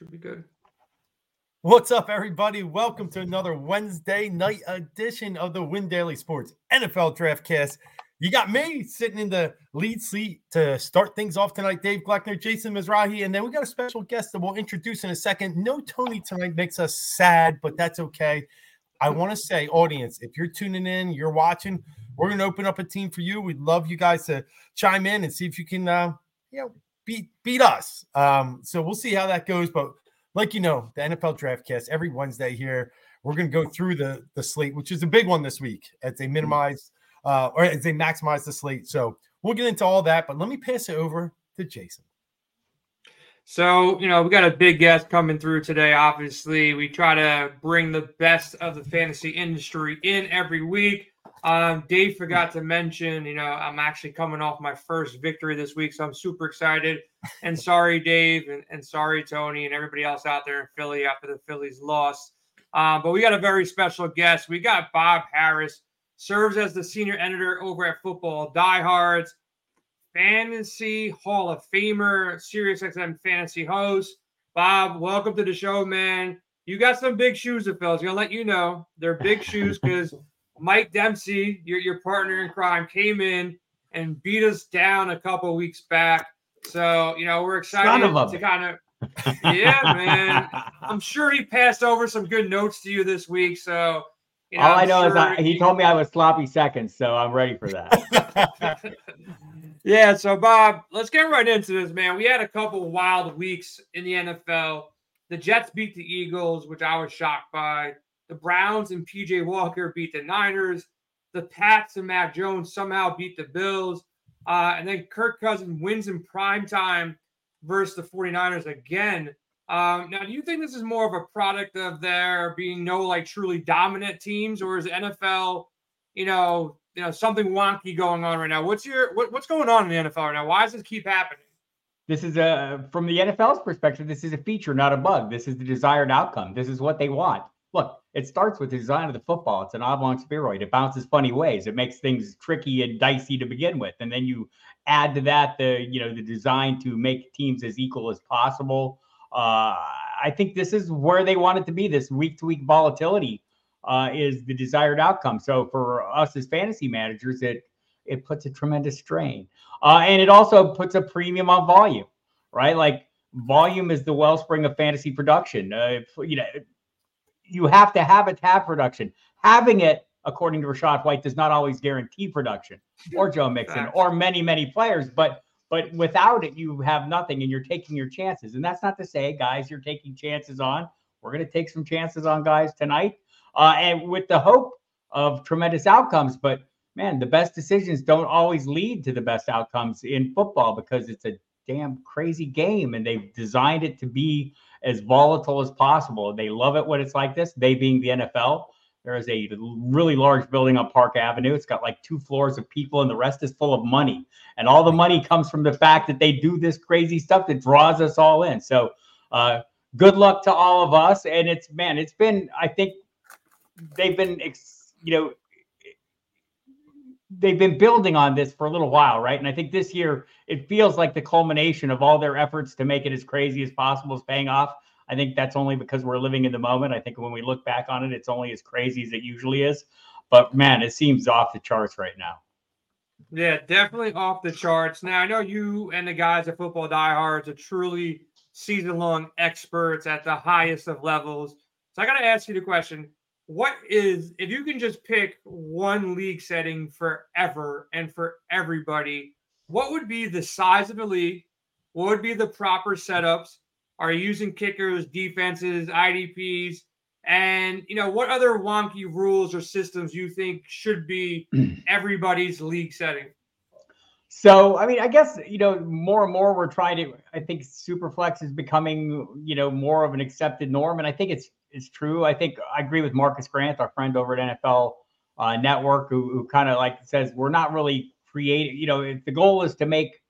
Should be good. What's up, everybody? Welcome to another Wednesday night edition of the Win Daily Sports NFL Draftcast. You got me sitting in the lead seat to start things off tonight, Dave Gleckner, Jason Mizrahi, and then we got a special guest that we'll introduce in a second. No Tony tonight makes us sad, but that's okay. I want to say, audience, if you're tuning in, you're watching, we're going to open up a team for you. We'd love you guys to chime in and see if you can, uh, you know, beat beat us. Um, so we'll see how that goes. But like you know, the NFL Draftcast every Wednesday here, we're going to go through the the slate, which is a big one this week as they minimize uh, or as they maximize the slate. So we'll get into all that. But let me pass it over to Jason. So, you know, we got a big guest coming through today. Obviously, we try to bring the best of the fantasy industry in every week. Um, Dave forgot to mention, you know, I'm actually coming off my first victory this week, so I'm super excited. And sorry, Dave, and, and sorry, Tony, and everybody else out there in Philly after the Phillies lost. Um, but we got a very special guest. We got Bob Harris, serves as the senior editor over at Football Diehards, Fantasy Hall of Famer, SiriusXM fantasy host. Bob, welcome to the show, man. You got some big shoes to fill. I was gonna let you know they're big shoes because Mike Dempsey, your your partner in crime, came in and beat us down a couple weeks back. So you know we're excited to kind of yeah, man. I'm sure he passed over some good notes to you this week. So you know, all I'm I know sure is I, he told me I was sloppy seconds, so I'm ready for that. yeah, so Bob, let's get right into this, man. We had a couple wild weeks in the NFL. The Jets beat the Eagles, which I was shocked by. The Browns and PJ Walker beat the Niners. The Pats and Mac Jones somehow beat the Bills. Uh, and then Kirk Cousins wins in prime time versus the 49ers again. Um, now, do you think this is more of a product of there being no like truly dominant teams, or is NFL, you know, you know, something wonky going on right now? What's your what, what's going on in the NFL right now? Why does this keep happening? This is a from the NFL's perspective, this is a feature, not a bug. This is the desired outcome. This is what they want. Look, it starts with the design of the football. It's an oblong spheroid. It bounces funny ways. It makes things tricky and dicey to begin with, and then you add to that the you know the design to make teams as equal as possible. Uh, I think this is where they want it to be. This week to week volatility uh, is the desired outcome. So for us as fantasy managers, it it puts a tremendous strain, uh, and it also puts a premium on volume, right? Like volume is the wellspring of fantasy production. Uh, you know, you have to have it to have production. Having it, according to Rachaad White, does not always guarantee production, or Joe Mixon, or many many players, but but without it, you have nothing and you're taking your chances. And that's not to say, guys, you're taking chances on. We're going to take some chances on guys tonight. Uh, and with the hope of tremendous outcomes. But man, the best decisions don't always lead to the best outcomes in football because it's a damn crazy game and they've designed it to be as volatile as possible. They love it when it's like this, they being the NFL. There is a really large building on Park Avenue. It's got like two floors of people, and the rest is full of money. And all the money comes from the fact that they do this crazy stuff that draws us all in. So, uh, good luck to all of us. And it's man, it's been. I think they've been, you know, they've been building on this for a little while, right? And I think this year it feels like the culmination of all their efforts to make it as crazy as possible is paying off. I think that's only because we're living in the moment. I think when we look back on it, it's only as crazy as it usually is. But man, it seems off the charts right now. Yeah, definitely off the charts. Now I know you and the guys at Football Diehards are truly season-long experts at the highest of levels. So I got to ask you the question: What is, if you can just pick one league setting forever and for everybody, what would be the size of the league? What would be the proper setups? Are you using kickers, defenses, IDPs? And you know, what other wonky rules or systems you think should be everybody's league setting? So, I mean, I guess, you know, more and more we're trying to, I think Superflex is becoming, you know, more of an accepted norm. And I think it's, it's true. I think I agree with Marcas Grant, our friend over at NFL uh, Network, who, who kind of like says we're not really creating, you know, if the goal is to make,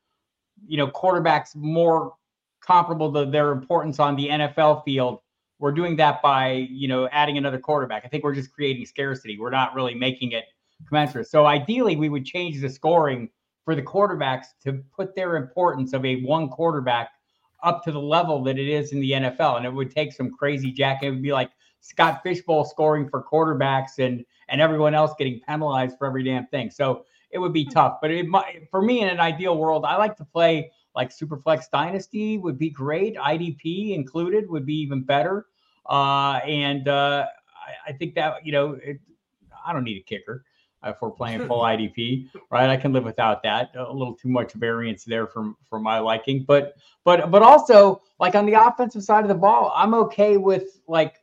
you know, quarterbacks more comparable to their importance on the NFL field. We're doing that by, you know, adding another quarterback. I think we're just creating scarcity. We're not really making it commensurate. So ideally, we would change the scoring for the quarterbacks to put their importance of a one quarterback up to the level that it is in the NFL. And it would take some crazy jack. It would be like Scott Fish Bowl scoring for quarterbacks and and everyone else getting penalized for every damn thing. So it would be tough. But it might, for me in an ideal world, I like to play like Superflex Dynasty would be great. IDP included would be even better. Uh, and uh, I, I, think that you know, it, I don't need a kicker Uh, if we're playing full IDP, right? I can live without that. A little too much variance there for for my liking, but but but also like on the offensive side of the ball, I'm okay with like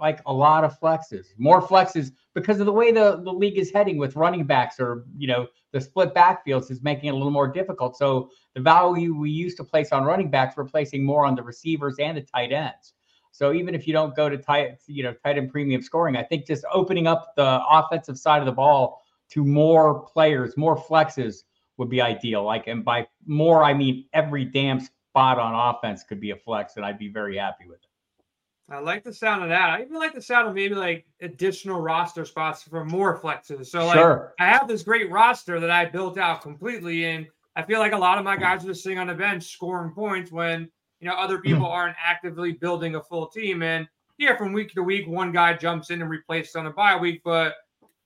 like a lot of flexes, more flexes because of the way the the league is heading with running backs or you know the split backfields is making it a little more difficult. So the value we used to place on running backs, we're placing more on the receivers and the tight ends. So even if you don't go to tight, you know, tight end premium scoring, I think just opening up the offensive side of the ball to more players, more flexes would be ideal. Like, and by more, I mean every damn spot on offense could be a flex, and I'd be very happy with it. I like the sound of that. I even like the sound of maybe like additional roster spots for more flexes. So like sure. I have this great roster that I built out completely, and I feel like a lot of my guys are just sitting on the bench scoring points when you know, other hmm. people aren't actively building a full team. And yeah, from week to week, one guy jumps in and replaces on a bye week, but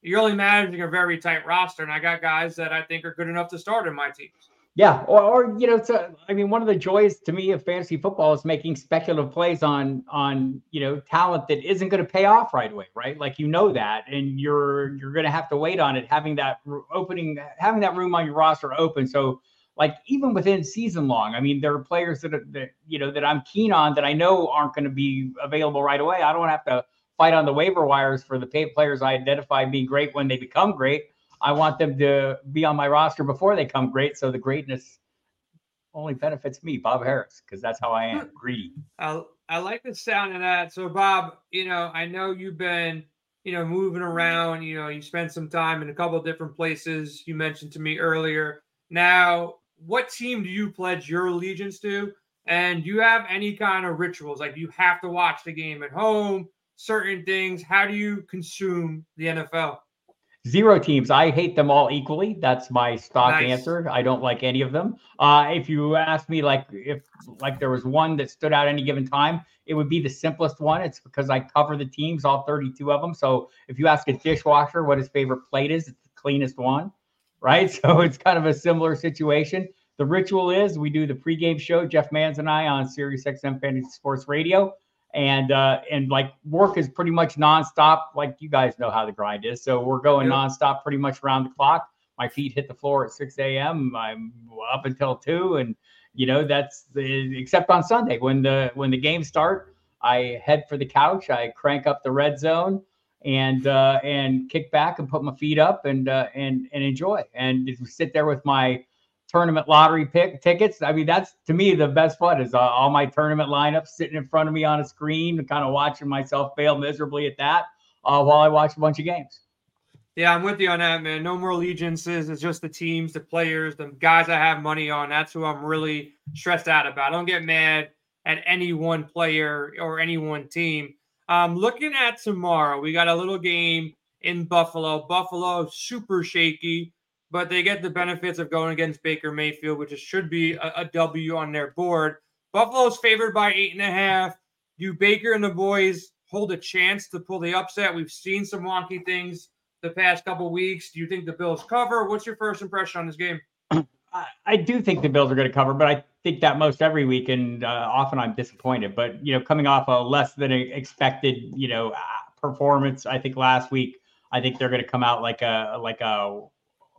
you're only managing a very tight roster. And I got guys that I think are good enough to start in my teams. Yeah, or, or you know, so I mean, one of the joys to me of fantasy football is making speculative plays on on you know talent that isn't going to pay off right away, right? Like you know that, and you're you're going to have to wait on it, having that opening, having that room on your roster open. So like even within season long. I mean, there are players that, are, that you know that I'm keen on that I know aren't going to be available right away. I don't have to fight on the waiver wires for the paid players I identify being great when they become great. I want them to be on my roster before they come great, so the greatness only benefits me, Bob Harris, because that's how I am, greedy. I, I like the sound of that. So, Bob, you know, I know you've been, you know, moving around. You know, you spent some time in a couple of different places. You mentioned to me earlier. Now, what team do you pledge your allegiance to? And do you have any kind of rituals? Like you have to watch the game at home, certain things. How do you consume the NFL? Zero teams. I hate them all equally. That's my stock nice. answer. I don't like any of them. Uh, if you ask me, like if like there was one that stood out any given time, it would be the simplest one. It's because I cover the teams, all 32 of them. So if you ask a dishwasher what his favorite plate is, it's the cleanest one right? So it's kind of a similar situation. The ritual is we do the pregame show, Jeff Mans and I on Sirius XM Fantasy Sports Radio. And uh, and like work is pretty much nonstop. Like you guys know how the grind is. So we're going yep. nonstop pretty much around the clock. My feet hit the floor at 6 a.m. I'm up until two. And you know, that's the except on Sunday when the when the games start, I head for the couch, I crank up the red zone and uh, and kick back and put my feet up and uh, and and enjoy and just sit there with my tournament lottery pick tickets. I mean, that's to me the best fun is uh, all my tournament lineups sitting in front of me on a screen, and kind of watching myself fail miserably at that uh, while I watch a bunch of games. Yeah, I'm with you on that, man. No more allegiances. It's just the teams, the players, the guys I have money on. That's who I'm really stressed out about. I don't get mad at any one player or any one team. Um, looking at tomorrow, we got a little game in Buffalo. Buffalo super shaky, but they get the benefits of going against Baker Mayfield, which should be a, a W on their board. Buffalo's favored by eight and a half. Do Baker and the boys hold a chance to pull the upset? We've seen some wonky things the past couple weeks. Do you think the Bills cover? What's your first impression on this game? I do think the Bills are going to cover, but I think that most every week, and uh, often I'm disappointed. But you know, coming off a less than expected, you know, performance, I think last week, I think they're going to come out like a like a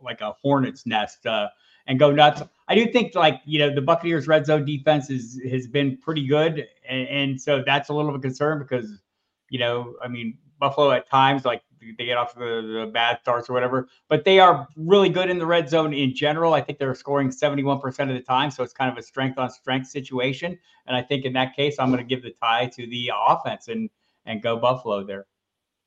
like a hornet's nest uh, and go nuts. I do think like you know the Buccaneers' red zone defense is has been pretty good, and, and so that's a little of a concern because you know I mean Buffalo at times like they get off the, the bad starts or whatever. But they are really good in the red zone in general. I think they're scoring 71% of the time. So it's kind of a strength on strength situation. And I think in that case, I'm going to give the tie to the offense and and go Buffalo there.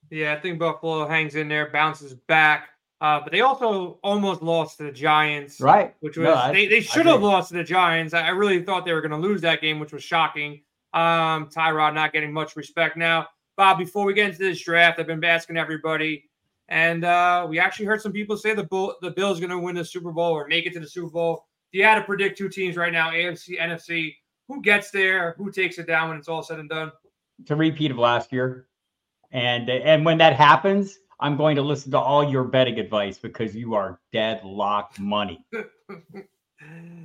Yeah, I think Buffalo hangs in there, bounces back. Uh, but they also almost lost to the Giants, right? Which was no, I, they, they should have lost to the Giants. I, I really thought they were going to lose that game, which was shocking. Um, Tyrod not getting much respect now. Bob, before we get into this draft, I've been asking everybody, and uh, we actually heard some people say the Bull, the Bills going to win the Super Bowl or make it to the Super Bowl. If you had to predict two teams right now, AFC, NFC, who gets there? Who takes it down when it's all said and done? It's a repeat of last year, and and when that happens, I'm going to listen to all your betting advice because you are deadlocked money.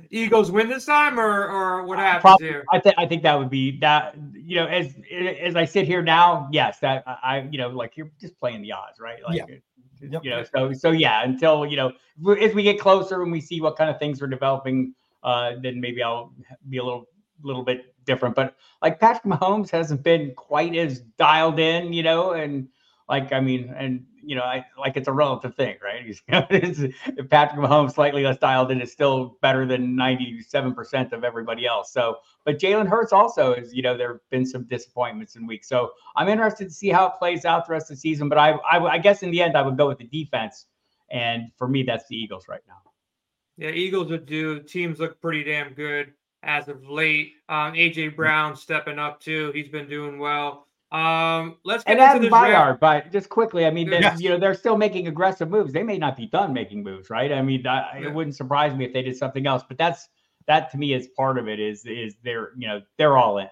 Eagles win this time, or or what happens Probably, here? I think I think that would be that. You know, as as I sit here now, yes, that I you know like you're just playing the odds, right? Like, yeah. Yep. You know, so so yeah. Until you know, as we get closer and we see what kind of things are developing, uh, then maybe I'll be a little little bit different. But like Patrick Mahomes hasn't been quite as dialed in, you know, and like I mean, and you know, I like it's a relative thing, right? If Patrick Mahomes slightly less dialed in, is still better than ninety-seven percent of everybody else. So, but Jalen Hurts also is, you know, there have been some disappointments in weeks. So I'm interested to see how it plays out the rest of the season. But I, I, I guess in the end, I would go with the defense, and for me, that's the Eagles right now. Yeah, Eagles would do. Teams look pretty damn good as of late. Um, AJ Brown stepping up too. He's been doing well. Um, let's get and into the Byard, but just quickly, I mean, yes. you know, they're still making aggressive moves. They may not be done making moves, right? I mean, I, yeah. it wouldn't surprise me if they did something else. But that's that to me is part of it. Is is they're you know they're all in.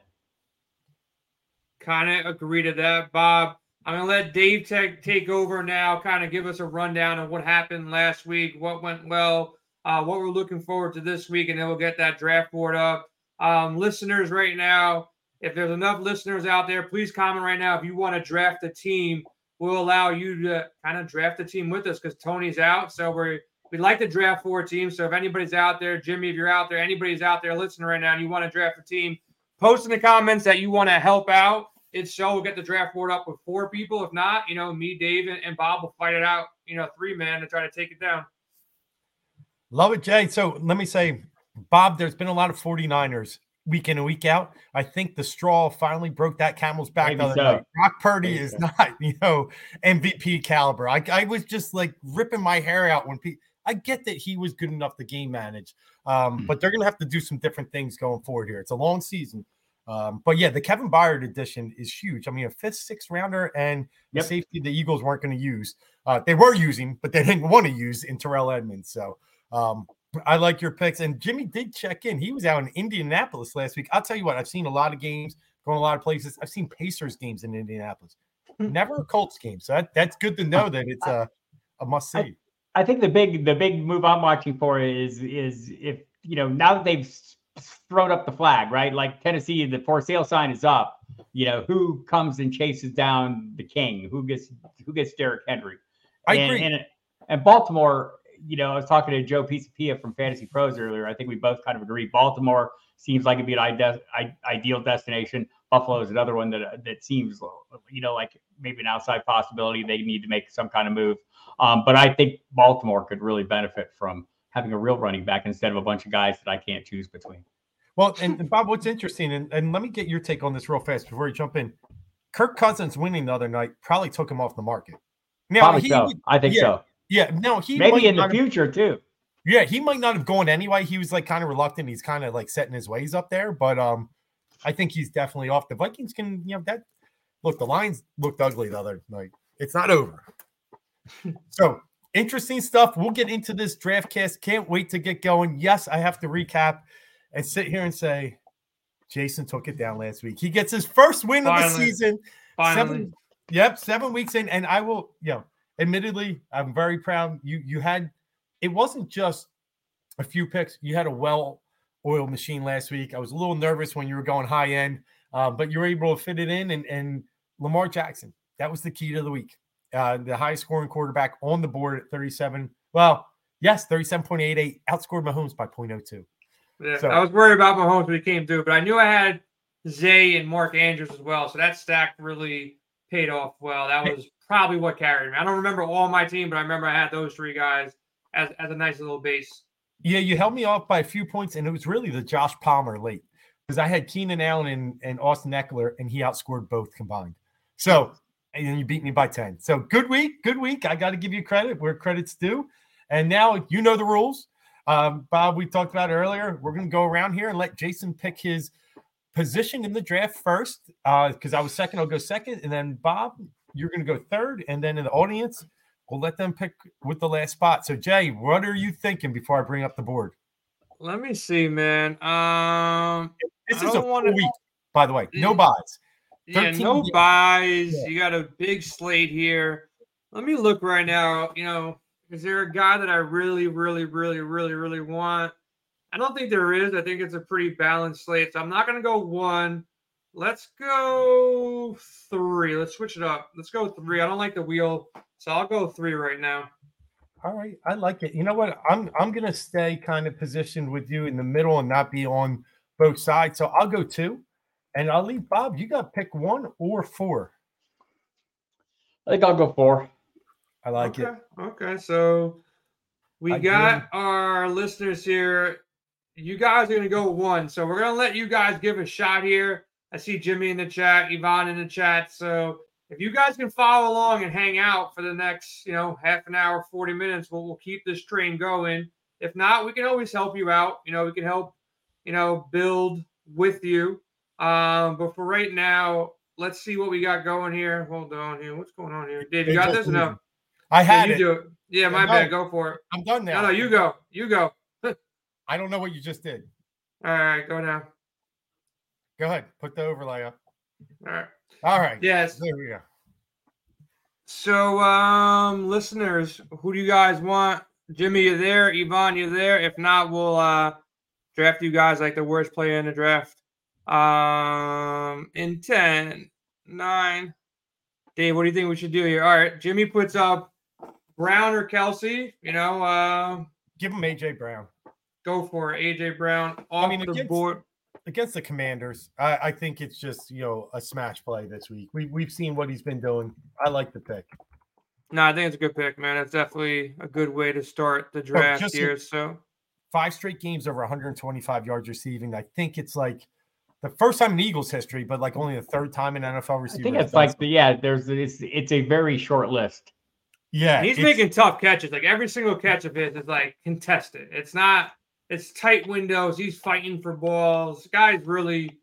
Kind of agree to that, Bob. I'm gonna let Dave take take over now. Kind of give us a rundown of what happened last week, what went well, uh, what we're looking forward to this week, and then we'll get that draft board up. Um, listeners, right now, if there's enough listeners out there, please comment right now. If you want to draft a team, we'll allow you to kind of draft a team with us because Tony's out. So we're we'd like to draft four teams. So if anybody's out there, Jimmy, if you're out there, anybody's out there listening right now and you want to draft a team, post in the comments that you want to help out. It's so we'll get the draft board up with four people. If not, you know, me, Dave, and, and Bob will fight it out, you know, three men to try to take it down. Love it, Jay. So let me say, Bob, there's been a lot of 49ers week in and week out. I think the straw finally broke that camel's back. Maybe so. Brock Purdy Maybe is so. not, you know, MVP caliber. I, I was just like ripping my hair out when people. I get that he was good enough to game manage, um, mm but they're going to have to do some different things going forward here. It's a long season. Um, but yeah, the Kevin Byard edition is huge. I mean, a fifth, sixth rounder and yep. safety the Eagles weren't going to use. Uh, they were using, but they didn't want to use in Terrell Edmunds. So um, I like your picks. And Jimmy did check in. He was out in Indianapolis last week. I'll tell you what, I've seen a lot of games, going a lot of places. I've seen Pacers games in Indianapolis, hmm. never a Colts game. So that, that's good to know that it's a, a must see. I, I think the big the big move I'm watching for is is if you know now that they've thrown up the flag, right? Like Tennessee, the for sale sign is up. You know who comes and chases down the king? Who gets who gets Derrick Henry? I and, agree. And, and Baltimore you know, I was talking to Joe Pisapia from Fantasy Pros earlier. I think we both kind of agree. Baltimore seems like it'd be an ide- ideal destination. Buffalo is another one that that seems, you know, like maybe an outside possibility. They need to make some kind of move. Um, but I think Baltimore could really benefit from having a real running back instead of a bunch of guys that I can't choose between. Well, and, and Bob, what's interesting, and, and let me get your take on this real fast before you jump in. Kirk Cousins winning the other night probably took him off the market. Now, probably he, so. I think yeah, so. Yeah, no, he maybe in the future have, too. Yeah, he might not have gone anyway. He was like kind of reluctant. He's kind of like setting his ways up there, but um, I think he's definitely off. The Vikings can, you know, that look. The Lions looked ugly the other night. It's not over. so interesting stuff. We'll get into this draft cast. Can't wait to get going. Yes, I have to recap and sit here and say Jason took it down last week. He gets his first win Finally. of the season. Finally. Seven, yep, seven weeks in, and I will, you know, admittedly, I'm very proud. You you had it wasn't just a few picks. You had a well-oiled machine last week. I was a little nervous when you were going high end, uh, but you were able to fit it in. And, and Lamar Jackson, that was the key to the week. Uh, the highest scoring quarterback on the board at 37. Well, yes, 37.88, outscored Mahomes by 0.02. Yeah, so, I was worried about Mahomes when he came through, but I knew I had Zay and Mark Andrews as well. So that stack really paid off well. That was probably what carried me. I don't remember all my team, but I remember I had those three guys as, as a nice little base. Yeah, you held me off by a few points, and it was really the Josh Palmer late because I had Keenan Allen and, and Austin Ekeler, and he outscored both combined. So, and you beat me by 10. So, good week, good week. I got to give you credit where credit's due. And now you know the rules. Um, Bob, we talked about earlier. We're going to go around here and let Jason pick his position in the draft first because uh, I was second. I'll go second. And then, Bob, you're going to go third. And then in the audience, we'll let them pick with the last spot. So, Jay, what are you thinking before I bring up the board? Let me see, man. Um, this is a wanna... week, by the way. No byes. Yeah, no byes. Yeah. You got a big slate here. Let me look right now. You know, is there a guy that I really, really, really, really, really want? I don't think there is. I think it's a pretty balanced slate. So I'm not going to go one. Let's go three. Let's switch it up. Let's go three. I don't like the wheel, so I'll go three right now. All right, I like it. You know what? I'm I'm gonna stay kind of positioned with you in the middle and not be on both sides. So I'll go two, and I'll leave Bob. You got to pick one or four. I think I'll go four. I like okay. it. Okay, so we I got our listeners here. You guys are gonna go one, so we're gonna let you guys give a shot here. I see Jimmy in the chat, Yvonne in the chat. So if you guys can follow along and hang out for the next, you know, half an hour, 40 minutes, we'll, we'll keep this train going. If not, we can always help you out. You know, we can help, you know, build with you. Um, but for right now, let's see what we got going here. Hold on here. What's going on here? Dave, you got this? No. I had yeah, you it. do it. Yeah, my bad. Go for it. I'm done now. No, no, you go. You go. I don't know what you just did. All right, go now. Go ahead. Put the overlay up. All right. All right. Yes. There we go. So, um, listeners, who do you guys want? Jimmy, you there? Yvonne, you there? If not, we'll uh draft you guys like the worst player in the draft. Um, in 10, 9. Dave, what do you think we should do here? All right, Jimmy puts up Brown or Kelsey. You know, uh, give him AJ Brown. Go for it, AJ Brown off I mean, the against, board against the Commanders. I, I, think it's just you know a smash play this week. We we've seen what he's been doing. I like the pick. No, I think it's a good pick, man. It's definitely a good way to start the draft oh, here. So five straight games over 125 yards receiving. I think it's like the first time in Eagles history, but like only the third time in NFL receiving. I think it's like the, yeah. There's it's it's a very short list. Yeah, and he's making tough catches. Like every single catch of his is like contested. It's not it's tight windows. He's fighting for balls. Guy's really.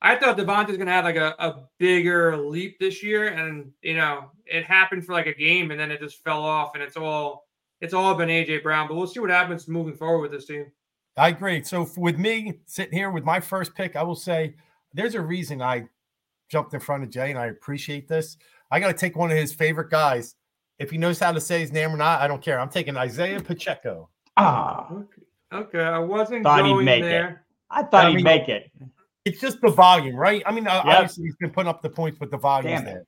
I thought DeVonta's gonna have like a, a bigger leap this year, and you know it happened for like a game, and then it just fell off, and it's all it's all been AJ Brown. But we'll see what happens moving forward with this team. I agree. So with me sitting here with my first pick, I will say there's a reason I jumped in front of Jay, and I appreciate this. I got to take one of his favorite guys. If he knows how to say his name or not, I don't care. I'm taking Isaiah Pacheco. Ah, Okay, I wasn't thought going he'd make there. It. I thought I he'd mean, make it. It's just the volume, right? I mean, yep. obviously he's been putting up the points, but the volume there.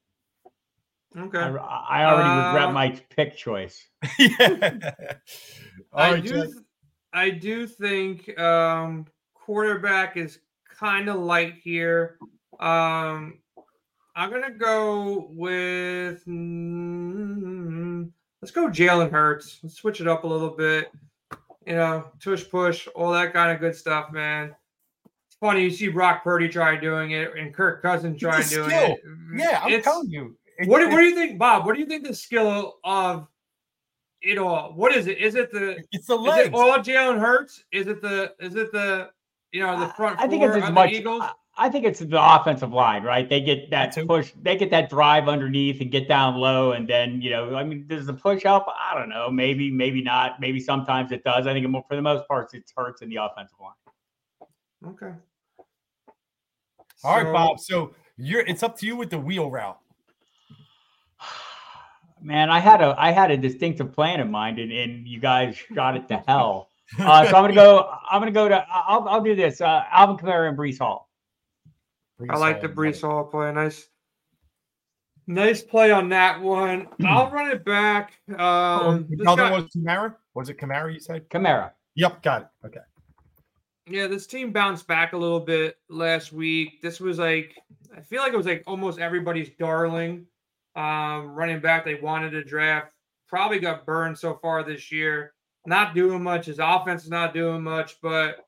Okay. I, I already uh, regret my pick choice. yeah. I right, do. Th- I do think um, quarterback is kind of light here. Um, I'm gonna go with. Mm, let's go Jalen Hurts. Let's switch it up a little bit you know, tush push, all that kind of good stuff, man. It's funny you see Brock Purdy try doing it and Kirk Cousins try doing skill. it. Yeah, I'm it's, telling you. what, do, what do you think, Bob? What do you think the skill of it all? What is it? Is it the it's the legs? Is it all Jalen Hurts? Is it the is it the you know the front? I think it's as much. Eagles? I think it's the offensive line, right? They get that push, they get that drive underneath and get down low, and then you know, I mean, does the push help? I don't know. Maybe, maybe not. Maybe sometimes it does. I think for the most part, it hurts in the offensive line. Okay. All so, right, Bob. So you're it's up to you with the wheel route. Man, I had a I had a distinctive plan in mind, and, and you guys shot it to hell. Uh, so I'm gonna go. I'm gonna go to. I'll I'll do this. Uh, Alvin Kamara and Breece Hall. I like the Breece Hall play. Nice, nice play on that one. I'll run it back. Um, oh, guy, was Kamara. Was it Kamara? You said Kamara. Yep, got it. Okay. Yeah, this team bounced back a little bit last week. This was like I feel like it was like almost everybody's darling. um, running back they wanted to draft. Probably got burned so far this year. Not doing much. His offense is not doing much, but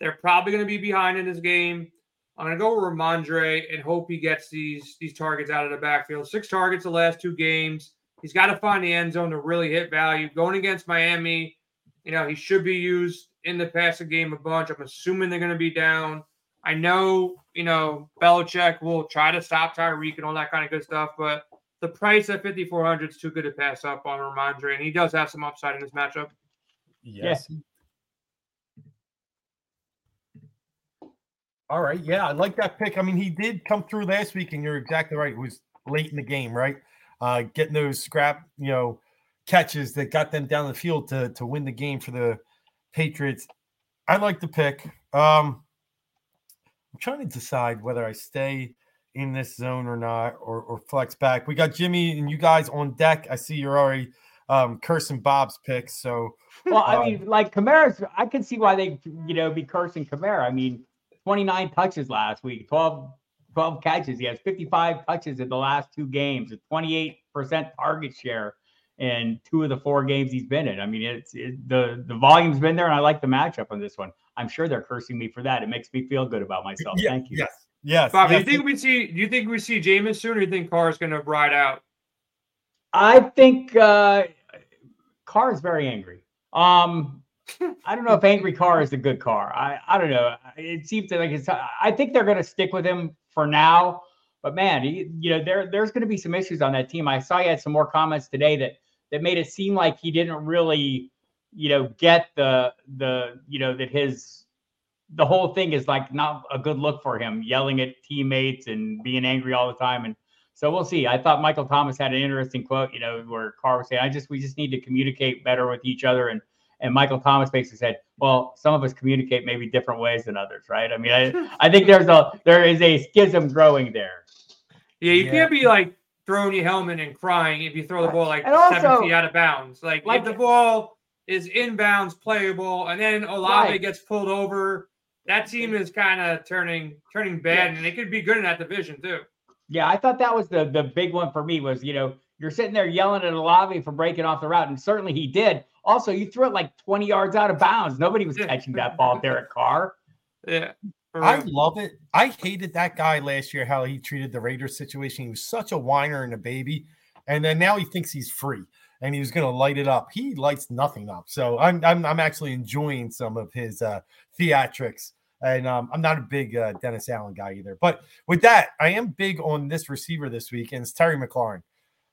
they're probably going to be behind in this game. I'm going to go with Rhamondre and hope he gets these these targets out of the backfield. Six targets the last two games. He's got to find the end zone to really hit value. Going against Miami, you know, he should be used in the passing game a bunch. I'm assuming they're going to be down. I know, you know, Belichick will try to stop Tyreek and all that kind of good stuff, but the price at 5,400 is too good to pass up on Rhamondre, and he does have some upside in this matchup. Yes. Yeah. All right. Yeah, I like that pick. I mean, he did come through last week, and you're exactly right. It was late in the game, right? Uh, getting those scrap, you know, catches that got them down the field to to win the game for the Patriots. I like the pick. Um, I'm trying to decide whether I stay in this zone or not, or, or flex back. We got Jimmy and you guys on deck. I see you're already um, cursing Bob's pick. So, well, I um, mean, like Kamara's, I can see why they, you know, be cursing Kamara. I mean, 29 touches last week, 12, 12 catches. He has 55 touches in the last two games, a 28% target share in two of the four games he's been in. I mean, it's it, the the volume's been there, and I like the matchup on this one. I'm sure they're cursing me for that. It makes me feel good about myself. Yeah, Thank you. Yes. Yes. Bob, yes. do you think we see do you think we see Jameis soon or do you think Carr is gonna ride out? I think uh Carr is very angry. Um I don't know if angry Carr is a good Carr. I, I don't know. It seems like it's I think they're gonna stick with him for now. But man, he, you know, there there's going to be some issues on that team. I saw you had some more comments today that that made it seem like he didn't really, you know, get the the you know that his the whole thing is like not a good look for him, yelling at teammates and being angry all the time. And so we'll see. I thought Michael Thomas had an interesting quote, you know, where Carr was saying, "I just we just need to communicate better with each other." And and Michael Thomas basically said, "Well, some of us communicate maybe different ways than others, right?" I mean, I, I think there's a there is a schism growing there. Yeah, you yeah. can't be like throwing your helmet and crying if you throw the ball like also, seven feet out of bounds. Like, like if the ball is inbounds playable and then Olave right. gets pulled over, that team is kind of turning turning bad, yeah. and they could be good in that division too. Yeah, I thought that was the the big one for me was you know you're sitting there yelling at Olave for breaking off the route, and certainly he did. Also, you threw it like 20 yards out of bounds. Nobody was catching that ball, Derek Carr. Yeah. I love it. I hated that guy last year, how he treated the Raiders situation. He was such a whiner and a baby. And then now he thinks he's free and he was going to light it up. He lights nothing up. So I'm, I'm, I'm actually enjoying some of his uh, theatrics. And um, I'm not a big uh, Dennis Allen guy either. But with that, I am big on this receiver this week, and it's Terry McLaurin.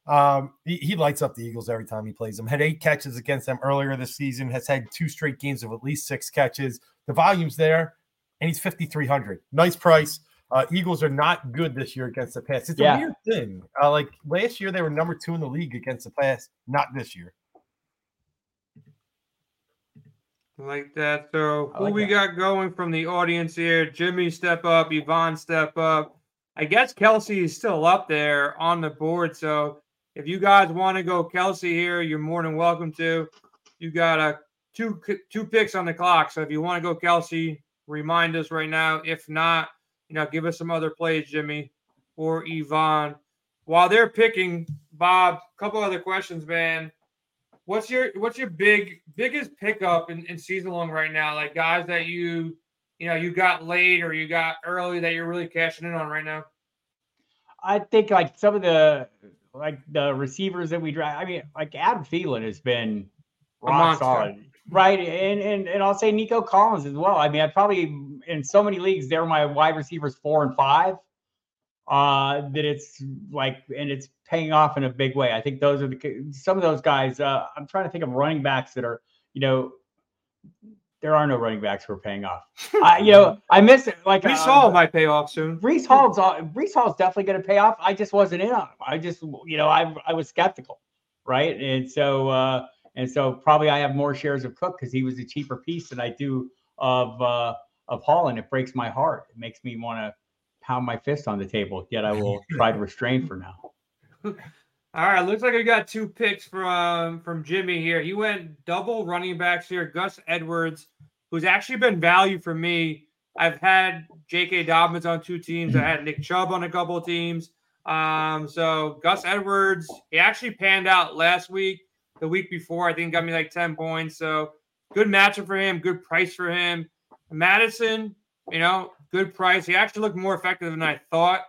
Um, he, he, lights up the Eagles every time he plays them. Had eight catches against them earlier this season, has had two straight games of at least six catches. The volume's there and he's 5,300. Nice price. Uh, Eagles are not good this year against the pass. It's yeah. a weird thing. Uh, like last year, they were number two in the league against the pass. Not this year. Like that. So, who like we that. got going from the audience here? Jimmy, step up. Yvonne, step up. I guess Kelsey is still up there on the board. So, if you guys want to go Kelsey here, you're more than welcome to. You got a two two picks on the clock. So, if you want to go Kelsey, remind us right now. If not, you know, give us some other plays, Jimmy or Yvonne. While they're picking, Bob, a couple other questions, man. What's your what's your big biggest pickup in, in season long right now? Like guys that you you know you got late or you got early that you're really cashing in on right now? I think like some of the like the receivers that we draft. I mean, like Adam Thielen has been rock solid. Right. And, and and I'll say Nico Collins as well. I mean, I probably in so many leagues, they're my wide receivers four and five. Uh, that it's like and it's paying off in a big way. I think those are the some of those guys. Uh, I'm trying to think of running backs that are, you know, there are no running backs who are paying off. I, you know, I miss it. Like Breece uh, Hall might pay off soon. Breece Hall's Breece Hall's definitely going to pay off. I just wasn't in on him. I just, you know, I I was skeptical, right? And so uh, and so probably I have more shares of Cook because he was a cheaper piece than I do of uh, of Holland. It breaks my heart. It makes me want to pound my fist on the table. Yet I will try to restrain for now. All right, looks like we got two picks from from Jimmy here. He went double running backs here. Gus Edwards, who's actually been value for me. I've had J.K. Dobbins on two teams. I had Nick Chubb on a couple teams. Um, so Gus Edwards, he actually panned out last week. The week before, I think got me like 10 points. So good matchup for him, good price for him. Mattison, you know, good price. He actually looked more effective than I thought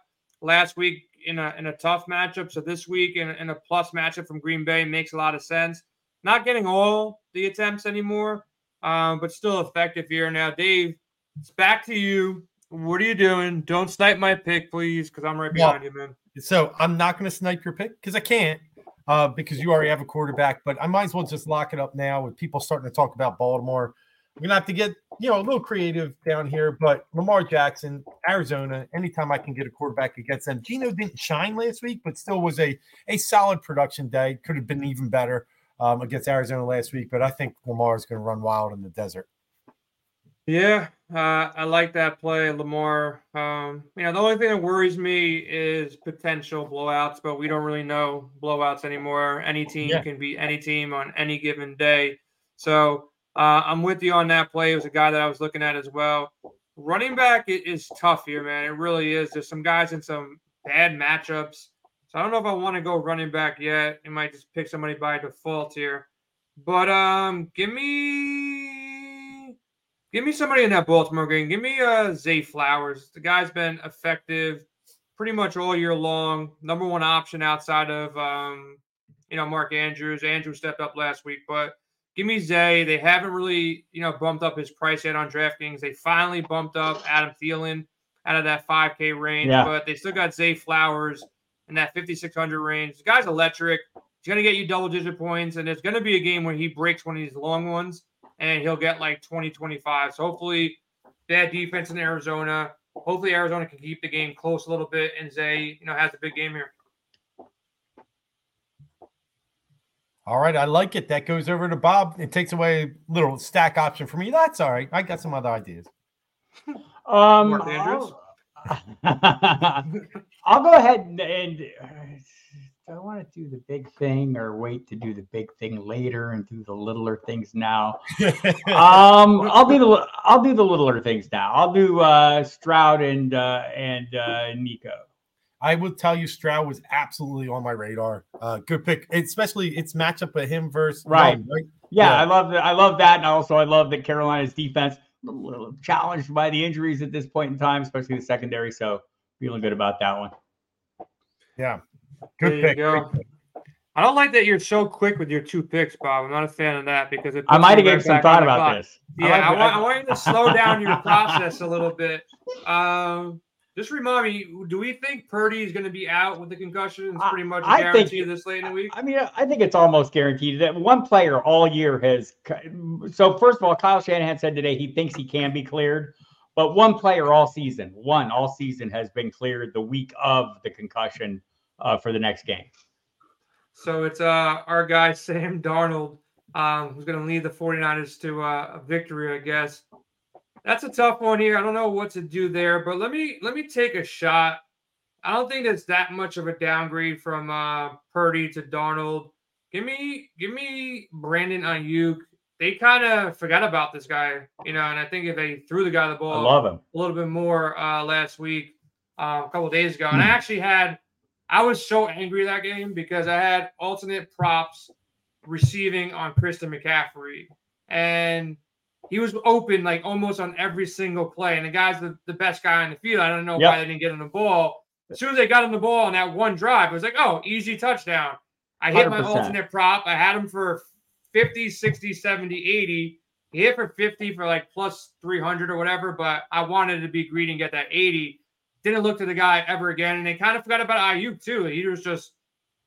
last week in a in a tough matchup. So this week in, in a plus matchup from Green Bay makes a lot of sense. Not getting all the attempts anymore, um, but still effective here. Now, Dave, it's back to you. What are you doing? Don't snipe my pick, please, because I'm right behind you, man. So I'm not going to snipe your pick because I can't, uh, because you already have a quarterback. But I might as well just lock it up now with people starting to talk about Baltimore. I'm gonna have to get you know a little creative down here, but Lamar Jackson, Arizona. Anytime I can get a quarterback against them, Geno didn't shine last week, but still was a a solid production day. Could have been even better um, against Arizona last week, but I think Lamar is going to run wild in the desert. Yeah, uh, I like that play, Lamar. Um, you know, the only thing that worries me is potential blowouts, but we don't really know blowouts anymore. Any team yeah. can beat any team on any given day. So uh, I'm with you on that play. It was a guy that I was looking at as well. Running back is tough here, man. It really is. There's some guys in some bad matchups. So I don't know if I want to go running back yet. I might just pick somebody by default here. But um, give me Give me somebody in that Baltimore game. Give me uh, Zay Flowers. The guy's been effective pretty much all year long. Number one option outside of um, you know Mark Andrews. Andrew stepped up last week, but give me Zay. They haven't really you know bumped up his price yet on DraftKings. They finally bumped up Adam Thielen out of that 5K range, yeah. but they still got Zay Flowers in that 5600 range. The guy's electric. He's going to get you double digit points, and it's going to be a game where he breaks one of these long ones and he'll get like 20, 25. So hopefully, bad defense in Arizona. Hopefully, Arizona can keep the game close a little bit, and Zay, you know, has a big game here. All right, I like it. That goes over to Bob. It takes away a little stack option for me. That's all right. I got some other ideas. Um, I'll, I'll, go ahead and, and do I want to do the big thing or wait to do the big thing later and do the littler things now? um, I'll do the I'll do the littler things now. I'll do uh, Stroud and uh, and uh, Nico. I would tell you Stroud was absolutely on my radar. Uh, good pick, especially its matchup with him versus right. right? Yeah, yeah, I love that. I love that, and also I love that Carolina's defense a little challenged by the injuries at this point in time, especially the secondary. So feeling good about that one. Yeah, Good pick. Go. I don't like that you're so quick with your two picks, Bob. I'm not a fan of that because it I might have given some thought about clock. this. Yeah, I, like, I, want, I, want, you to slow down your process a little bit. Um, just remind me, do we think Purdy is going to be out with the concussion? It's pretty much a guarantee think, this late in the week. I mean, I think it's almost guaranteed that one player all year has. So first of all, Kyle Shanahan said today he thinks he can be cleared, but one player all season, one all season has been cleared the week of the concussion uh, for the next game. So it's uh, our guy, Sam Darnold, um, who's going to lead the 49ers to uh, a victory, I guess. That's a tough one here. I don't know what to do there, but let me let me take a shot. I don't think that's that much of a downgrade from uh, Purdy to Darnold. Give me give me Brandon Aiyuk. They kind of forgot about this guy, you know, and I think if they threw the guy the ball I love him. a little bit more uh, last week, uh, a couple days ago, and I hmm. actually had I was so angry that game because I had alternate props receiving on Christian McCaffrey, and he was open like almost on every single play. And the guy's the, the best guy on the field. I don't know yep. why they didn't get him the ball. As soon as they got him the ball on that one drive, it was like, oh, easy touchdown. I hit 100%. my alternate prop. I had him for 50, 60, 70, 80. He hit for 50 for like plus 300 or whatever, but I wanted to be greedy and get that 80 didn't look to the guy ever again. And they kind of forgot about Aiyuk too. He was just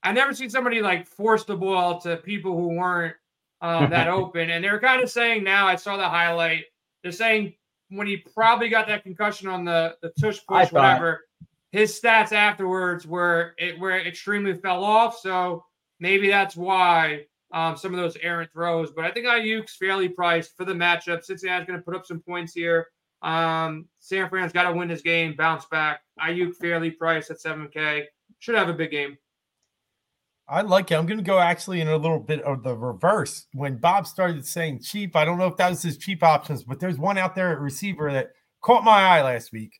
I never seen somebody like force the ball to people who weren't um, that open. And they're kind of saying now, I saw the highlight. They're saying when he probably got that concussion on the the tush push, whatever, his stats afterwards were it were extremely fell off. So maybe that's why um, some of those errant throws. But I think Aiyuk's fairly priced for the matchup. Cincinnati's going to put up some points here. Um, San Fran's got to win this game, bounce back. Aiyuk fairly priced at 7K. Should have a big game. I like it. I'm going to go actually in a little bit of the reverse. When Bob started saying cheap, I don't know if that was his cheap options, but there's one out there at receiver that caught my eye last week.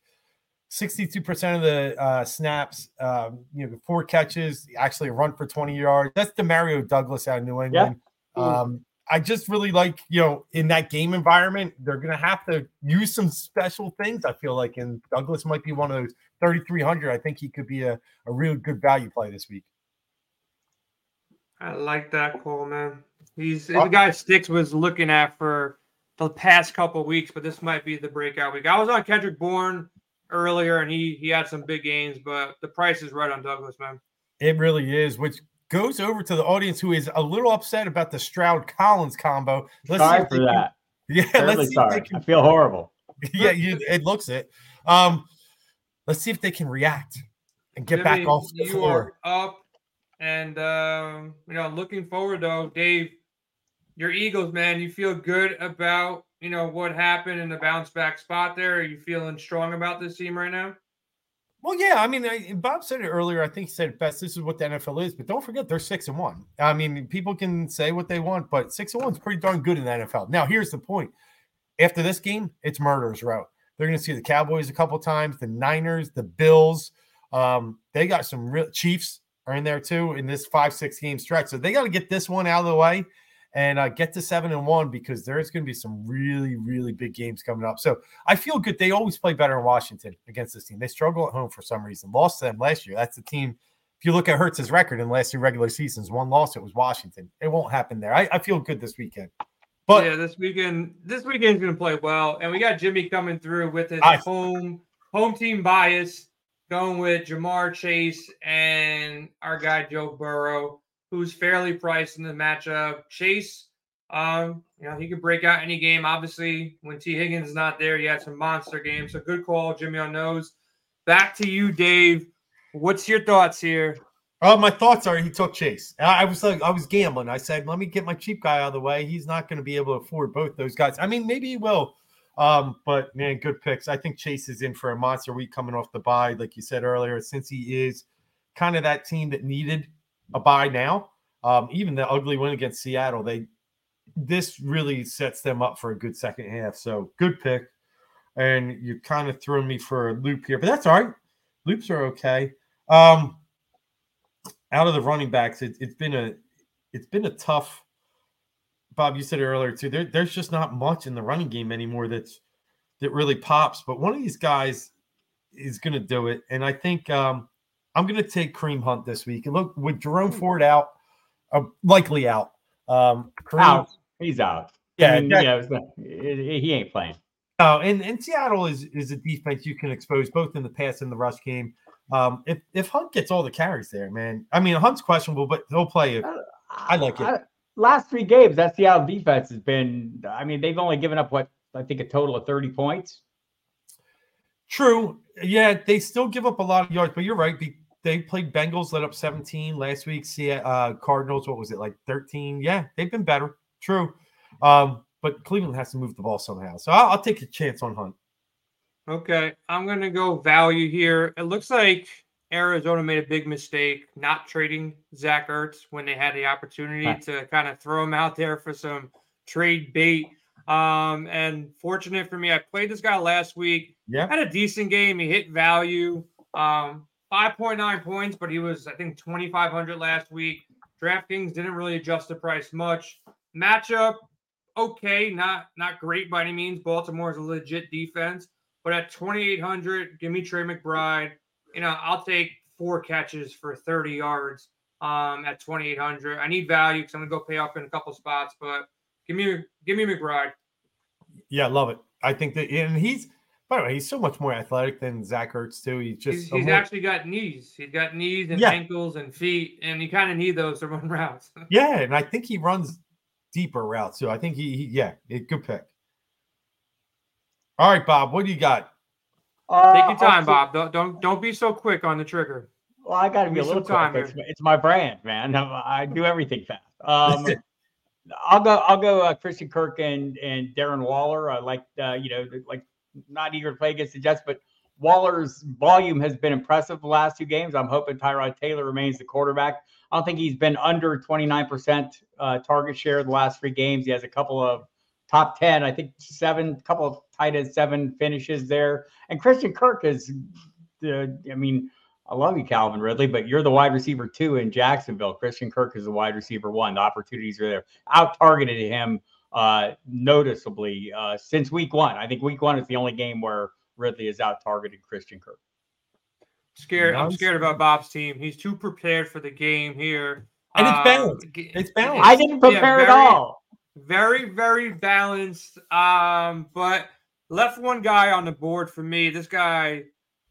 62% of the uh, snaps, um, you know, four catches, actually a run for 20 yards. That's Demario Douglas out of New England. Yeah. Um, I just really like, you know, in that game environment, they're going to have to use some special things. I feel like, and Douglas might be one of those 3,300. I think he could be a, a real good value play this week. I like that call, man. He's the guy Sticks was looking at for the past couple weeks, but this might be the breakout week. I was on Kendrick Bourne earlier, and he he had some big games, but the price is right on Douglas, man. It really is, which goes over to the audience who is a little upset about the Stroud Collins combo. Let's sorry for that. Can, yeah, Fairly let's see sorry. Can, I feel horrible. Yeah, you, it looks it. Um, let's see if they can react and get Jimmy, back off the you floor. Are up, and um, you know, looking forward though, Dave. Your Eagles, man, you feel good about you know what happened in the bounce back spot there? Are you feeling strong about this team right now? Well, yeah. I mean, I, Bob said it earlier. I think he said it best. This is what the NFL is, but don't forget they're six and one. I mean, people can say what they want, but six and one is pretty darn good in the NFL. Now, here's the point: after this game, it's murderers route. They're going to see the Cowboys a couple times, the Niners, the Bills. Um, they got some real Chiefs are in there too in this five six game stretch, so they got to get this one out of the way and uh, get to seven and one because there's going to be some really, really big games coming up. So I feel good. They always play better in Washington against this team. They struggle at home for some reason. Lost to them last year. That's the team. If you look at Hurts's record in last two regular seasons, one loss it was Washington. It won't happen there. I, I feel good this weekend. But yeah, this weekend, this weekend's going to play well, and we got Jimmy coming through with his I, home home team bias, going with Ja'Marr Chase and our guy Joe Burrow who's fairly priced in the matchup. Chase, um, you know, he could break out any game. Obviously, when Tee Higgins is not there, he had some monster games. So good call, Jimmy on nose. Back to you, Dave. What's your thoughts here? Oh, my thoughts are he took Chase. I was like, I was gambling. I said, let me get my cheap guy out of the way. He's not going to be able to afford both those guys. I mean, maybe he will. Um, but man, good picks. I think Chase is in for a monster week coming off the bye, like you said earlier, since he is kind of that team that needed a bye now. Um, even the ugly win against Seattle, they this really sets them up for a good second half. So good pick. And you kind of threw me for a loop here, but that's all right. Loops are okay. Um, out of the running backs, it, has been a it's been a tough. Bob, you said earlier too. There, there's just not much in the running game anymore that's that really pops. But one of these guys is going to do it, and I think um, I'm going to take Kareem Hunt this week. And look, with Jerome Ford out, uh, likely out. Um, Kareem, out. He's out. Yeah, I mean, yeah. he ain't playing. Oh, and, and Seattle is is a defense you can expose both in the pass and the rush game. Um, if if Hunt gets all the carries there, man, I mean Hunt's questionable, but he'll play it. I like it. I, last three games, that Seattle defense has been. I mean, they've only given up what I think a total of thirty points. True. Yeah, they still give up a lot of yards, but you're right they played Bengals, let up 17 last week. See, uh, Cardinals, what was it like 13? Yeah, they've been better. True. Um, but Cleveland has to move the ball somehow. So I'll, I'll take a chance on Hunt. Okay, I'm going to go value here. It looks like Arizona made a big mistake not trading Zach Ertz when they had the opportunity to kind of throw him out there for some trade bait. Um, and fortunate for me, I played this guy last week. Yeah, had a decent game. He hit value. Um, 5.9 points, but he was, I think, 2,500 last week. DraftKings didn't really adjust the price much. Matchup, okay, not not great by any means. Baltimore is a legit defense, but at 2,800, give me Trey McBride. You know, I'll take four catches for 30 yards um, at 2,800. I need value because I'm gonna go pay up in a couple spots, but give me give me McBride. Yeah, love it. I think that, and he's by the way, he's so much more athletic than Zach Ertz too. He's just he's, he's more... actually got knees. He's got knees and yeah. ankles and feet, and you kind of need those to run routes. yeah, and I think he runs deeper routes too. I think he, he yeah, good pick. All right, Bob, what do you got? Uh, Take your time, Bob. Don't, don't don't be so quick on the trigger. Well, I got to be a little time. It's, it's, my brand, man. I do everything fast. Um, I'll go. I'll go. Uh, Christian Kirk and and Darren Waller. I like uh, you know like not eager to play against the Jets, but Waller's volume has been impressive the last two games. I'm hoping Tyrod Taylor remains the quarterback. I don't think he's been under 29% uh, target share the last three games. He has a couple of top 10, I think seven, couple of tight end seven finishes there. And Christian Kirk is, uh, I mean, I love you, Calvin Ridley, but you're the wide receiver two in Jacksonville. Christian Kirk is the wide receiver one. The opportunities are there. Out targeted him uh, noticeably uh, since week one. I think week one is the only game where Ridley is out targeted Christian Kirk. Scared. I'm scared about Bob's team. He's too prepared for the game here. And it's balanced. Um, it's balanced. I didn't prepare yeah, very, at all. Very, very balanced. Um, but left one guy on the board for me. This guy,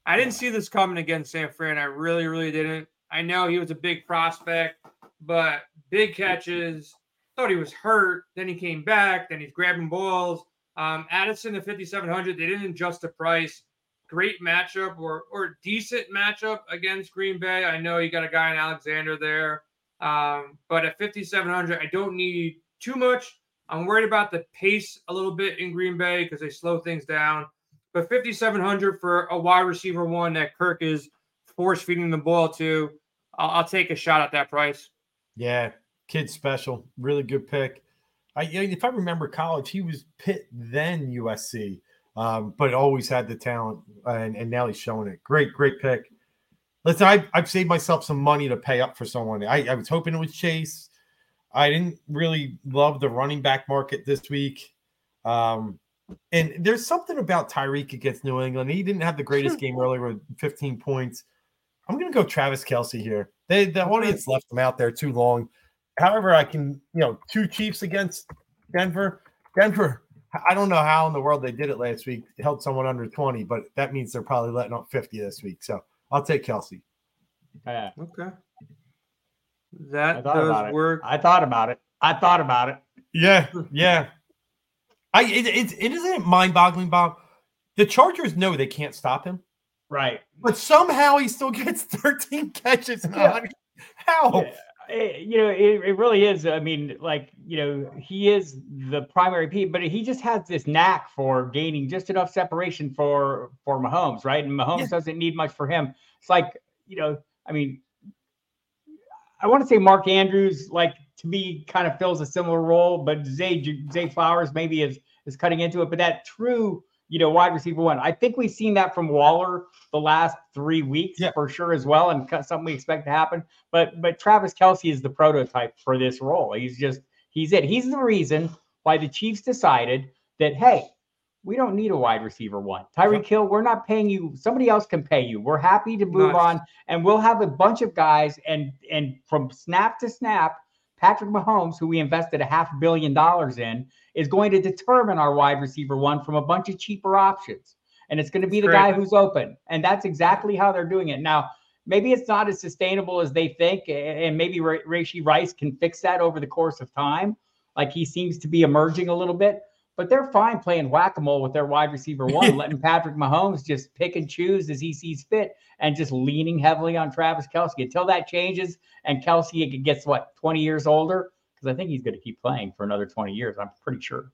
I didn't see this coming against San Fran. I really, really didn't. I know he was a big prospect, but big catches. Thought he was hurt. Then he came back. Then he's grabbing balls. Um, Addison at 5,700. They didn't adjust the price. Great matchup or or decent matchup against Green Bay. I know you got a guy in Alexander there. Um, but at 5,700, I don't need too much. I'm worried about the pace a little bit in Green Bay because they slow things down. But 5,700 for a wide receiver one that Kirk is force feeding the ball to, I'll, I'll, take a shot at that price. Yeah, kid special, really good pick. I, if I remember college, he was Pitt then USC, um, but always had the talent, and, and now he's showing it. Great, great pick. Listen, I, I've saved myself some money to pay up for someone. I, I was hoping it was Chase. I didn't really love the running back market this week. Um, and there's something about Tyreek against New England. He didn't have the greatest game earlier with 15 points. I'm going to go Travis Kelce here. They, the audience left him out there too long. However, I can, you know, two Chiefs against Denver. Denver, I don't know how in the world they did it last week, held someone under 20, but that means they're probably letting up 50 this week. So I'll take Kelce. Yeah. Okay. That does work. I thought about it. I thought about it. Yeah, yeah. I it, it, it isn't mind-boggling, Bob. The Chargers know they can't stop him. Right. But somehow he still gets 13 catches yeah. How? Yeah. It, you know, it, it really is. I mean, like, you know, he is the primary piece, but he just has this knack for gaining just enough separation for for Mahomes, right? And Mahomes yeah. doesn't need much for him. It's like, you know, I mean, I want to say Mark Andrews, like to me, kind of fills a similar role, but Zay Zay Flowers maybe is is cutting into it. But that true, you know, wide receiver one, I think we've seen that from Waller the last three weeks yeah. for sure as well, and something we expect to happen. But but Travis Kelce is the prototype for this role. He's just he's it. He's the reason why the Chiefs decided that hey, we don't need a wide receiver one. Tyreek uh-huh. Hill, we're not paying you. Somebody else can pay you. We're happy to move nice. on, and we'll have a bunch of guys. And and from snap to snap, Patrick Mahomes, who we invested a half billion dollars in, is going to determine our wide receiver one from a bunch of cheaper options. And it's going to be the guy who's open. And that's exactly how they're doing it. Now, maybe it's not as sustainable as they think. And maybe Rashee Rice can fix that over the course of time. Like he seems to be emerging a little bit but they're fine playing whack-a-mole with their wide receiver one, letting Patrick Mahomes just pick and choose as he sees fit and just leaning heavily on Travis Kelce until that changes and Kelce gets what 20 years older because I think he's going to keep playing for another 20 years. I'm pretty sure.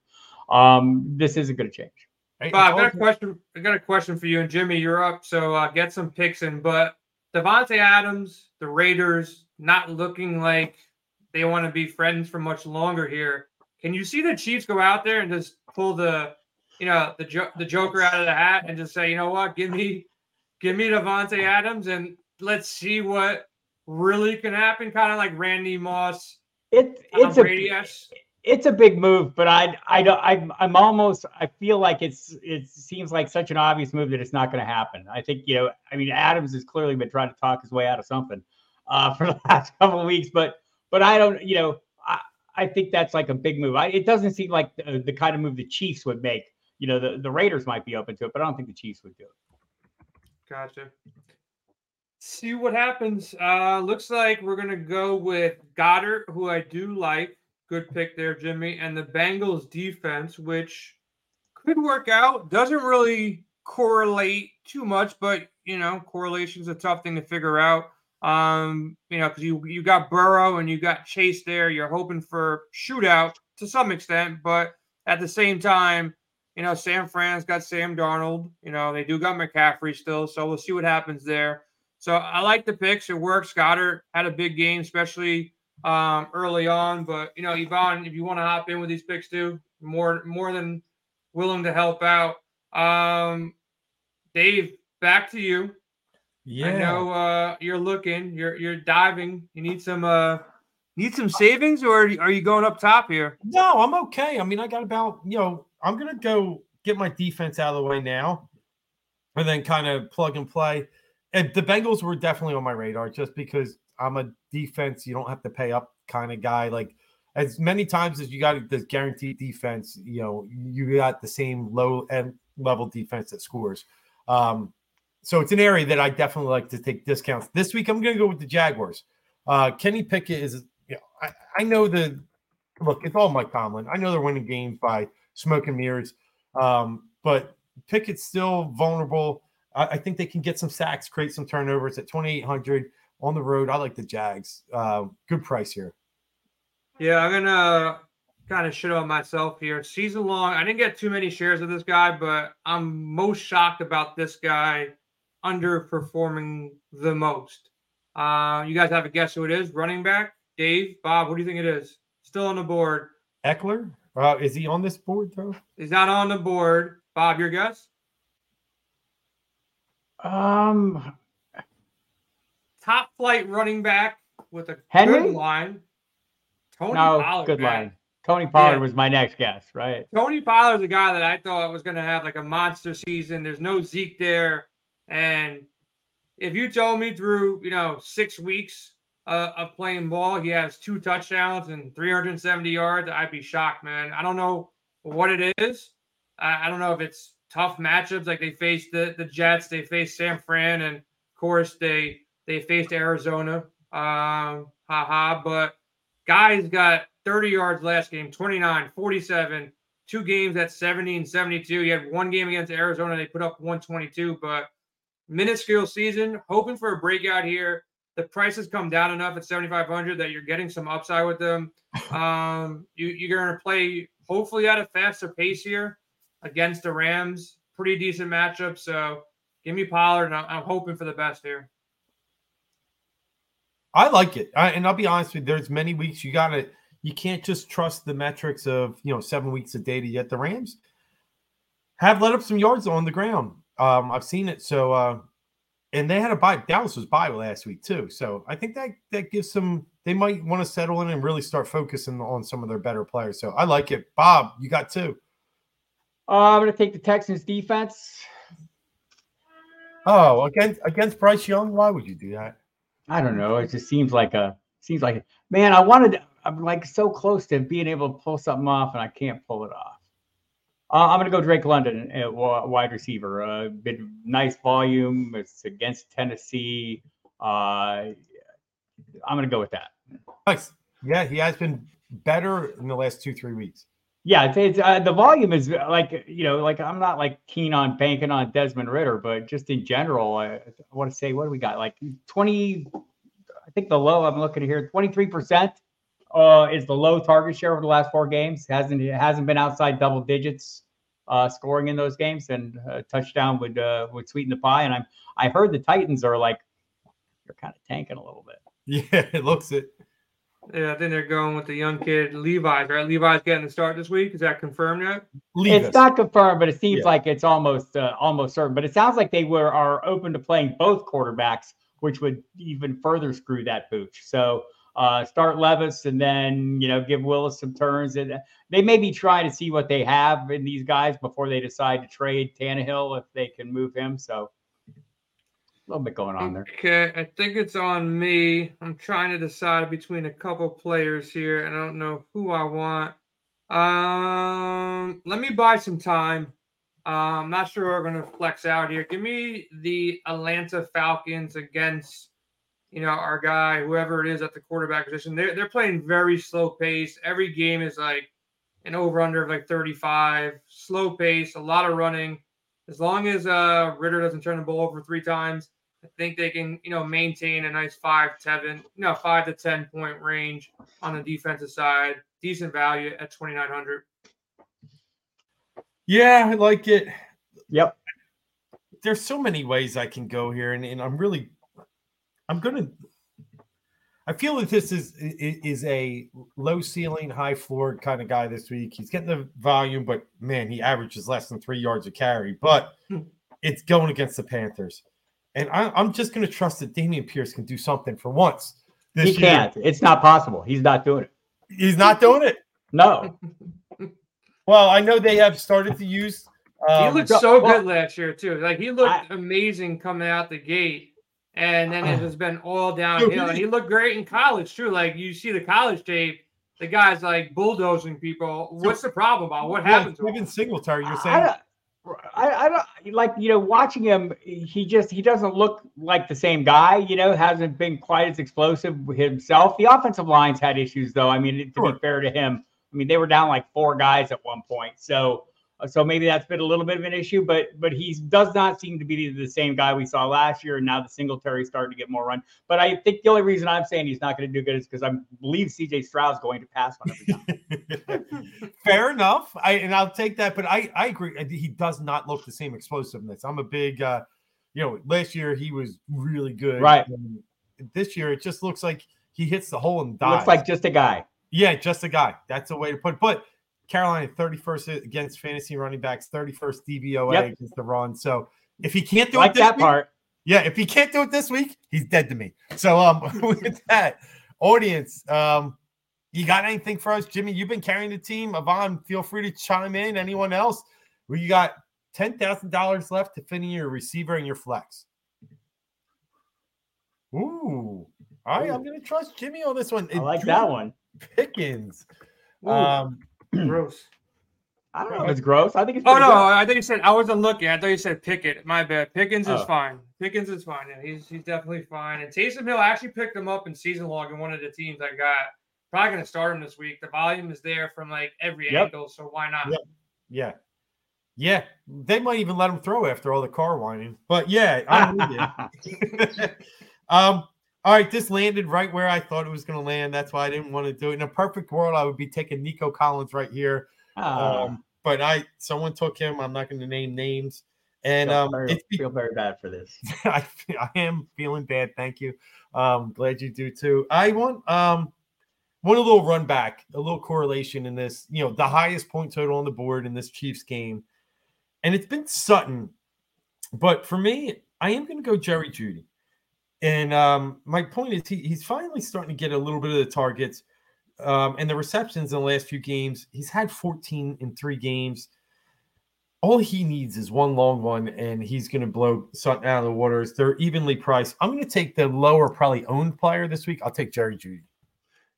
Um, this isn't going to change. Hey, Bob, I got a question. I got a question for you and Jimmy. You're up, so uh, get some picks in. But Davante Adams, the Raiders, not looking like they want to be friends for much longer here. Can you see the Chiefs go out there and just pull the, you know, the jo- the Joker out of the hat and just say, you know what, give me, give me Davante Adams and let's see what really can happen. Kind of like Randy Moss. It, it's a it's a big move, but I I don't I'm I'm almost I feel like it's it seems like such an obvious move that it's not going to happen. I think you know I mean Adams has clearly been trying to talk his way out of something uh, for the last couple of weeks, but but I don't you know I think that's like a big move. I, it doesn't seem like the, the, kind of move the Chiefs would make. You know, the, the Raiders might be open to it, but I don't think the Chiefs would do it. Gotcha. See what happens. Uh, looks like we're gonna go with Goedert, who I do like. Good pick there, Jimmy, and the Bengals defense, which could work out. Doesn't really correlate too much, but you know, correlation is a tough thing to figure out. Um, you know, because you you got Burrow and you got Chase there. You're hoping for shootout to some extent, but at the same time, you know, San Fran's got Sam Darnold. You know, they do got McCaffrey still, so we'll see what happens there. So I like the picks. It works. Goedert had a big game, especially um, early on. But you know, Yvonne, if you want to hop in with these picks too, more more than willing to help out. Um, Dave, back to you. Yeah. I know uh, you're looking, you're you're diving. You need some uh need some savings or are you going up top here? No, I'm okay. I mean, I got about, you know, I'm gonna go get my defense out of the way now and then kind of plug and play. And the Bengals were definitely on my radar just because I'm a defense, you don't have to pay up kind of guy. Like as many times as you got this guaranteed defense, you know, you got the same low end level defense that scores. Um, so it's an area that I definitely like to take discounts. This week, I'm going to go with the Jaguars. Uh, Kenny Pickett is, you know, I, I know the look, it's all Mike Tomlin. I know they're winning games by smoke and mirrors, um, but Pickett's still vulnerable. I, I, think they can get some sacks, create some turnovers at 2,800 on the road. I like the Jags. Uh, good price here. Yeah, I'm gonna kind of shit on myself here. Season long, I didn't get too many shares of this guy, but I'm most shocked about this guy underperforming the most. Uh, you guys have a guess who it is? Running back, Dave, Bob. What do you think it is? Still on the board. Ekeler. Uh, is he on this board though? He's not on the board. Bob, your guess? Um, top flight running back with a Henry? good line. Tony no, Pollard, good man. line. Tony Pollard yeah. was my next guess, right? Tony Pollard's a guy that I thought was going to have like a monster season. There's no Zeke there, and if you told me through you know six weeks uh, of playing ball, he has two touchdowns and 370 yards, I'd be shocked, man. I don't know what it is. I, I don't know if it's tough matchups like they faced the the Jets, they faced San Fran, and of course they they faced Arizona. Um, haha, but Guy's got 30 yards last game, 29, 47, two games at 70 and 72. He had one game against Arizona. They put up 122, but minuscule season, hoping for a breakout here. The price has come down enough at 7,500 that you're getting some upside with them. Um, you, you're going to play hopefully at a faster pace here against the Rams. Pretty decent matchup. So give me Pollard, and I'm hoping for the best here. I like it, I, and I'll be honest with you. There's many weeks you gotta, you can't just trust the metrics of you know seven weeks of data yet. The Rams have let up some yards on the ground. Um, I've seen it. So, uh, and they had a bye. Dallas was bye last week too. So I think that that gives some. They might want to settle in and really start focusing on some of their better players. So I like it. Bob, you got two. Uh, I'm going to take the Texans defense. Oh, against against Bryce Young, why would you do that? I don't know. It just seems like a seems like man. I wanted. I'm like so close to being able to pull something off, and I can't pull it off. Uh, I'm going to go Drake London, uh, wide receiver. Uh, been nice volume. It's against Tennessee. Uh, I'm going to go with that. Nice. Yeah, he has been better in the last two three weeks. Yeah, it's, it's uh, the volume is like you know, like I'm not like keen on banking on Desmond Ridder, but just in general, I, I want to say what do we got? Like 20, I think the low I'm looking at here, 23 percent uh, is the low target share over the last four games. hasn't it hasn't been outside double digits uh, scoring in those games, and a touchdown would uh, would sweeten the pie. And I'm I heard the Titans are like they're kind of tanking a little bit. Yeah, it looks it. Yeah, I think they're going with the young kid Levis, right? Levis getting the start this week. Is that confirmed yet? Levis. It's not confirmed, but it seems yeah. like it's almost uh, almost certain. But it sounds like they were are open to playing both quarterbacks, which would even further screw that pooch. So uh, start Levis and then you know give Willis some turns, and they may be trying to see what they have in these guys before they decide to trade Tannehill if they can move him. So a little bit going on there. Okay, I think it's on me. I'm trying to decide between a couple players here, and I don't know who I want. Um, let me buy some time. Uh, I'm not sure we're going to flex out here. Give me the Atlanta Falcons against, you know, our guy, whoever it is at the quarterback position. They're they're playing very slow pace. Every game is like an over under of like 35, slow pace, a lot of running. As long as uh Ridder doesn't turn the ball over three times, I think they can, you know, maintain a nice five, seven, you know, five to ten point range on the defensive side. Decent value at twenty nine hundred. Yeah, I like it. Yep. There's so many ways I can go here, and, and I'm really, I'm gonna. I feel that this is is a low ceiling, high floor kind of guy this week. He's getting the volume, but man, he averages less than three yards a carry. But hmm. it's going against the Panthers. And I, am just going to trust that Dameon Pierce can do something for once. he year. can't. It's not possible. He's not doing it. He's not doing it. No. well, I know they have started to use. Um, he looked so well, good last year too. Like he looked I, amazing coming out the gate, and then it oh. has been all downhill. And he looked great in college too. Like you see the college tape, the guy's like bulldozing people. What's the problem about what happened to him? Singletary, you're saying? I, I don't like you know watching him. He just he doesn't look like the same guy. You know, hasn't been quite as explosive himself. The offensive lines had issues though. I mean, to sure. be fair to him, I mean they were down like four guys at one point. So so maybe that's been a little bit of an issue, but but he does not seem to be the same guy we saw last year. And now the Singletary starting to get more run. But I think the only reason I'm saying he's not going to do good is because I believe CJ Stroud's going to pass on every time. Fair enough. I and I'll take that. But I I agree. He does not look the same explosiveness. I'm a big. uh you know, last year he was really good. Right. And this year it just looks like he hits the hole and dies. Looks like just a guy. Yeah, just a guy. That's a way to put it. But Carolina 31st against fantasy running backs, 31st DVOA yep. against the run. So if he can't do like it that week, part, yeah, if he can't do it this week, he's dead to me. So um with that audience, um, you got anything for us, Jimmy? You've been carrying the team. Avon, feel free to chime in. Anyone else? We got ten thousand dollars left to finish your receiver and your flex. Ooh. All right, I'm gonna trust Jimmy on this one. I like that one. Pickens. Ooh. Um gross. I don't know it's gross. I think it's. Oh no, good. I think you said I wasn't looking. I thought you said Pickett. My bad. Pickens oh. is fine. Pickens is fine. Yeah, he's he's definitely fine. And Taysom Hill actually picked him up in season log in one of the teams I got. Probably gonna start him this week. The volume is there from like every yep. angle, so why not? Yep. Yeah. Yeah, they might even let him throw after all the car whining. But yeah, I'm um, all right, this landed right where I thought it was going to land. That's why I didn't want to do it. In a perfect world, I would be taking Nico Collins right here. Oh. Um, but I, someone took him. I'm not going to name names. And I um, very, feel very bad for this. I, I am feeling bad. Thank you. Um, glad you do too. I want um, one a little run back, a little correlation in this. You know, the highest point total on the board in this Chiefs game, and it's been Sutton. But for me, I am going to go Jerry Jeudy. And um, my point is, he, he's finally starting to get a little bit of the targets um, and the receptions in the last few games. He's had 14 in three games. All he needs is one long one, and he's going to blow something out of the waters. They're evenly priced. I'm going to take the lower, probably owned player this week. I'll take Jerry Jeudy.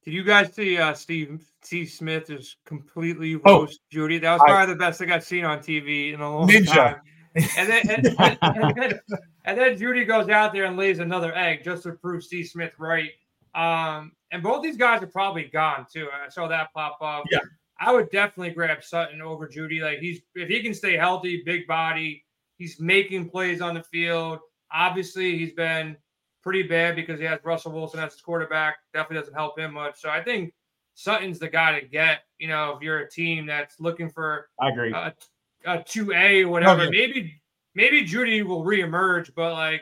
Did you guys see uh, Steve Steve Smith is completely oh. roast oh, Jeudy? That was probably I, the best thing I've seen on TV in a long Ninja. time. And then, and, and, and, then, and then Jeudy goes out there and lays another egg just to prove Steve Smith right. Um, and both these guys are probably gone too. I saw that pop up. Yeah. I would definitely grab Sutton over Jeudy. Like he's if he can stay healthy, big body, he's making plays on the field. Obviously, he's been pretty bad because he has Russell Wilson as his quarterback. Definitely doesn't help him much. So I think Sutton's the guy to get. You know, if you're a team that's looking for I agree. a two A or whatever, okay. maybe maybe Jeudy will reemerge, but like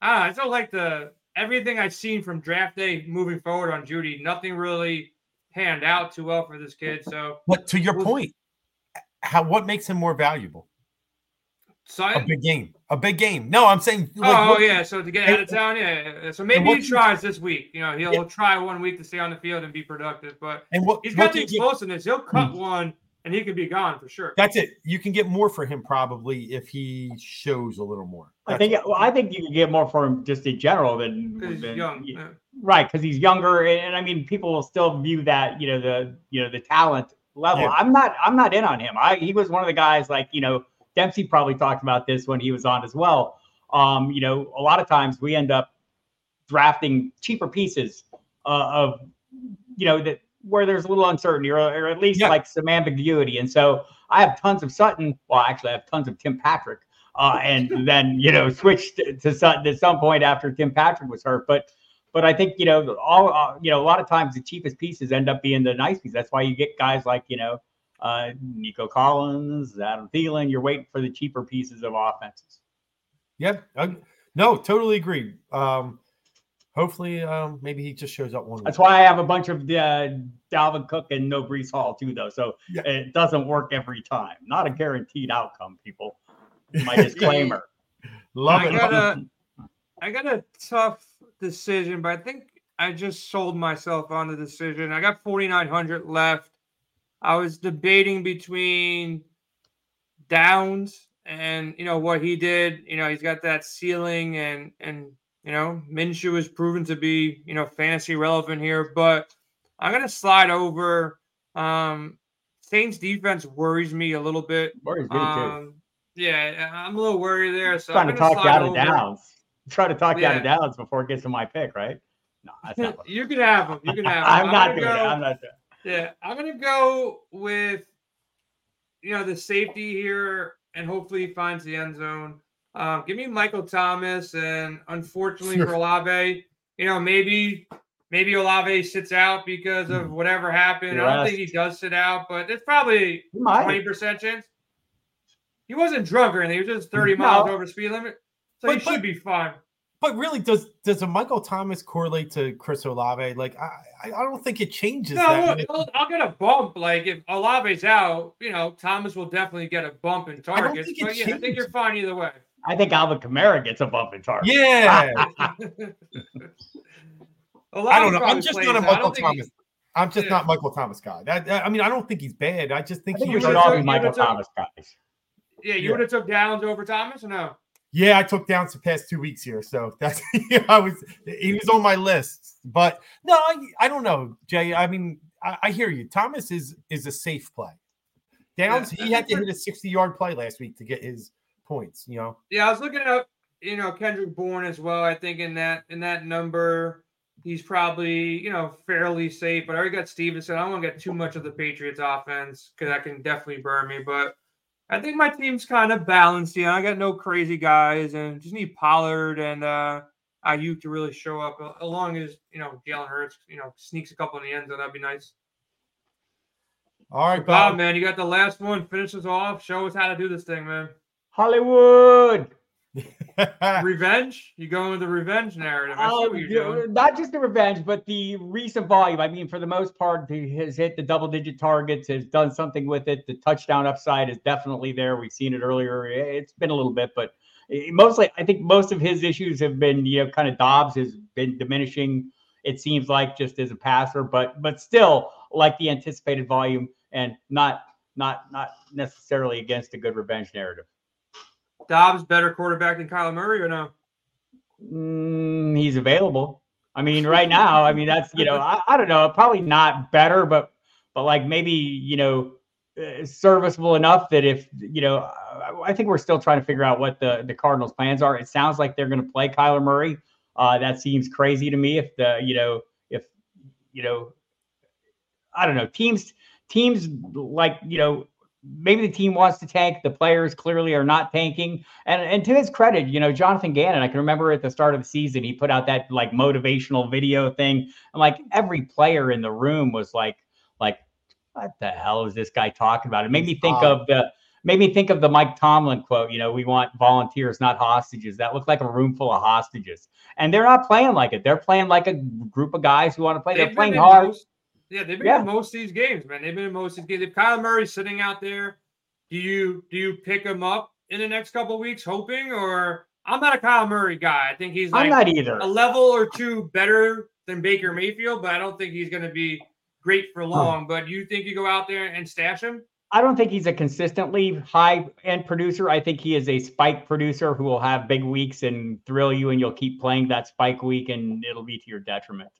I don't know, I like the everything I've seen from draft day moving forward on Jeudy, nothing really panned out too well for this kid. So But to your point, how what makes him more valuable? Science? A big game. A big game. No, I'm saying. Like, oh, what, yeah. So to get out of town, yeah. So maybe he tries this week. You know, he'll, yeah. he'll, try one week to stay on the field and be productive. But and what, he's got the explosiveness. He'll cut hmm. one and he could be gone for sure. That's it. You can get more for him probably if he shows a little more. That's I think. Well, I think you can get more for him just in general than, than young, yeah. right? Because he's younger, and, I mean, people will still view that you know the you know the talent level. Yeah. I'm not. I'm not in on him. I he was one of the guys like you know Dempsey probably talked about this when he was on as well. Um, you know, a lot of times we end up drafting cheaper pieces uh, of you know that where there's a little uncertainty or, or at least yeah. like some ambiguity. And so I have tons of Sutton. Well, actually, I have tons of Tim Patrick. Uh, and then you know switched to, to Sutton at some point after Tim Patrick was hurt. But but I think you know all uh, you know a lot of times the cheapest pieces end up being the nice pieces. That's why you get guys like you know uh, Nico Collins, Adam Thielen. You're waiting for the cheaper pieces of offenses. Yeah, no, totally agree. Um, Hopefully, um, maybe he just shows up one. That's why I have a bunch of uh, Dalvin Cook and no Breece Hall too, though. So yeah. it doesn't work every time. Not a guaranteed outcome, people. My disclaimer. Love I it. Got a, I got a tough decision, but I think I just sold myself on the decision. I got 4,900 left. I was debating between Downs and you know what he did. You know, he's got that ceiling, and and you know Minshew has proven to be you know fantasy relevant here. But I'm gonna slide over. Um, Saints defense worries me a little bit. Worries me um, too. Yeah, I'm a little worried there. So trying I'm to talk you out of. Downs. Trying to talk you out of Yeah. Downs before it gets to my pick, right? No, that's not. what- you can have them. You can have him. I'm not gonna doing it. I'm not doing it. Yeah, I'm gonna go with you know the safety here, and hopefully he finds the end zone. Um, give me Michael Thomas, and unfortunately for Olave, you know maybe maybe Olave sits out because of whatever happened. I don't think he does sit out, but it's probably twenty percent chance. He wasn't drunk or anything. He was just thirty miles No. over speed limit, so But- he should but- be fine. But really, does does a Michael Thomas correlate to Chris Olave? Like, I I don't think it changes No, look, I'll, I'll get a bump. Like if Olave's out, you know, Thomas will definitely get a bump in don't targets. think it But yeah, I think you're fine either way. I think Alvin Kamara gets a bump in target. Yeah, I don't know. I'm just plays not a Michael don't he- Thomas. I'm just Yeah. not Michael Thomas guy. That, I mean, I don't think he's bad. I just think, I think he we You should all took- be Michael would've took- Thomas guys. yeah, you Yeah. would have took Downs over Thomas or no? Yeah, I took down the past two weeks here, so that's yeah, I was he was on my list. But no, I, I don't know, Jay. I mean, I, I hear you. Thomas is is a safe play. Downs, Yeah, he had to hit a 60 yard play last week to get his points. You know, Yeah, I was looking up, you know, Kendrick Bourne as well. I think in that in that number, he's probably you know fairly safe. But I already got Stevenson. I don't want to get too much of the Patriots offense because that can definitely burn me. But I think my team's kind of balanced. You know, I got no crazy guys, and just need Pollard and uh Aiyuk to really show up. uh, Along as you know, Jalen Hurts, you know, sneaks a couple in the end zone. That'd be nice. all right, Bob, Bob. man, you got the last one. Finish us off. Show us how to do this thing, man. Hollywood. Revenge? You going with the revenge narrative? I see what you're doing. not just the revenge, but the recent volume. I mean, for the most part, he has hit the double digit targets, has done something with it. The touchdown upside is definitely there. We've seen it earlier. It's been a little bit, but eh, mostly, I think most of his issues have been, you know, kind of Dobbs has been diminishing. It seems like just as a passer, but but still like the anticipated volume, and not not not necessarily against a good revenge narrative. Dobbs better quarterback than Kyler Murray or no? Mm, he's available. I mean, right now, I mean, that's you know, I, I don't know, probably not better, but but like maybe you know, uh, serviceable enough that if you know, I, I think we're still trying to figure out what the the Cardinals' plans are. It sounds like they're going to play Kyler Murray. Uh, that seems crazy to me. If the you know, if you know, I don't know, teams teams like you know. Maybe the team wants to tank. The players clearly are not tanking. And and to his credit, you know, Jonathan Gannon, I can remember at the start of the season, he put out that like motivational video thing. And like every player in the room was like, like, what the hell is this guy talking about? It made me think of the made me think of the Mike Tomlin quote, you know, we want volunteers, not hostages. That looked like a room full of hostages. And they're not playing like it. They're playing like a group of guys who want to play. They're playing hard. Yeah, they've been Yeah. in most of these games, man. They've been in most of these games. If Kyle Murray's sitting out there, do you do you pick him up in the next couple of weeks, hoping? Or I'm not a Kyle Murray guy. I think he's I'm not either. a level or two better than Baker Mayfield, but I don't think he's going to be great for long. But you think you go out there and stash him? I don't think he's a consistently high end producer. I think he is a spike producer who will have big weeks and thrill you, and you'll keep playing that spike week, and it'll be to your detriment.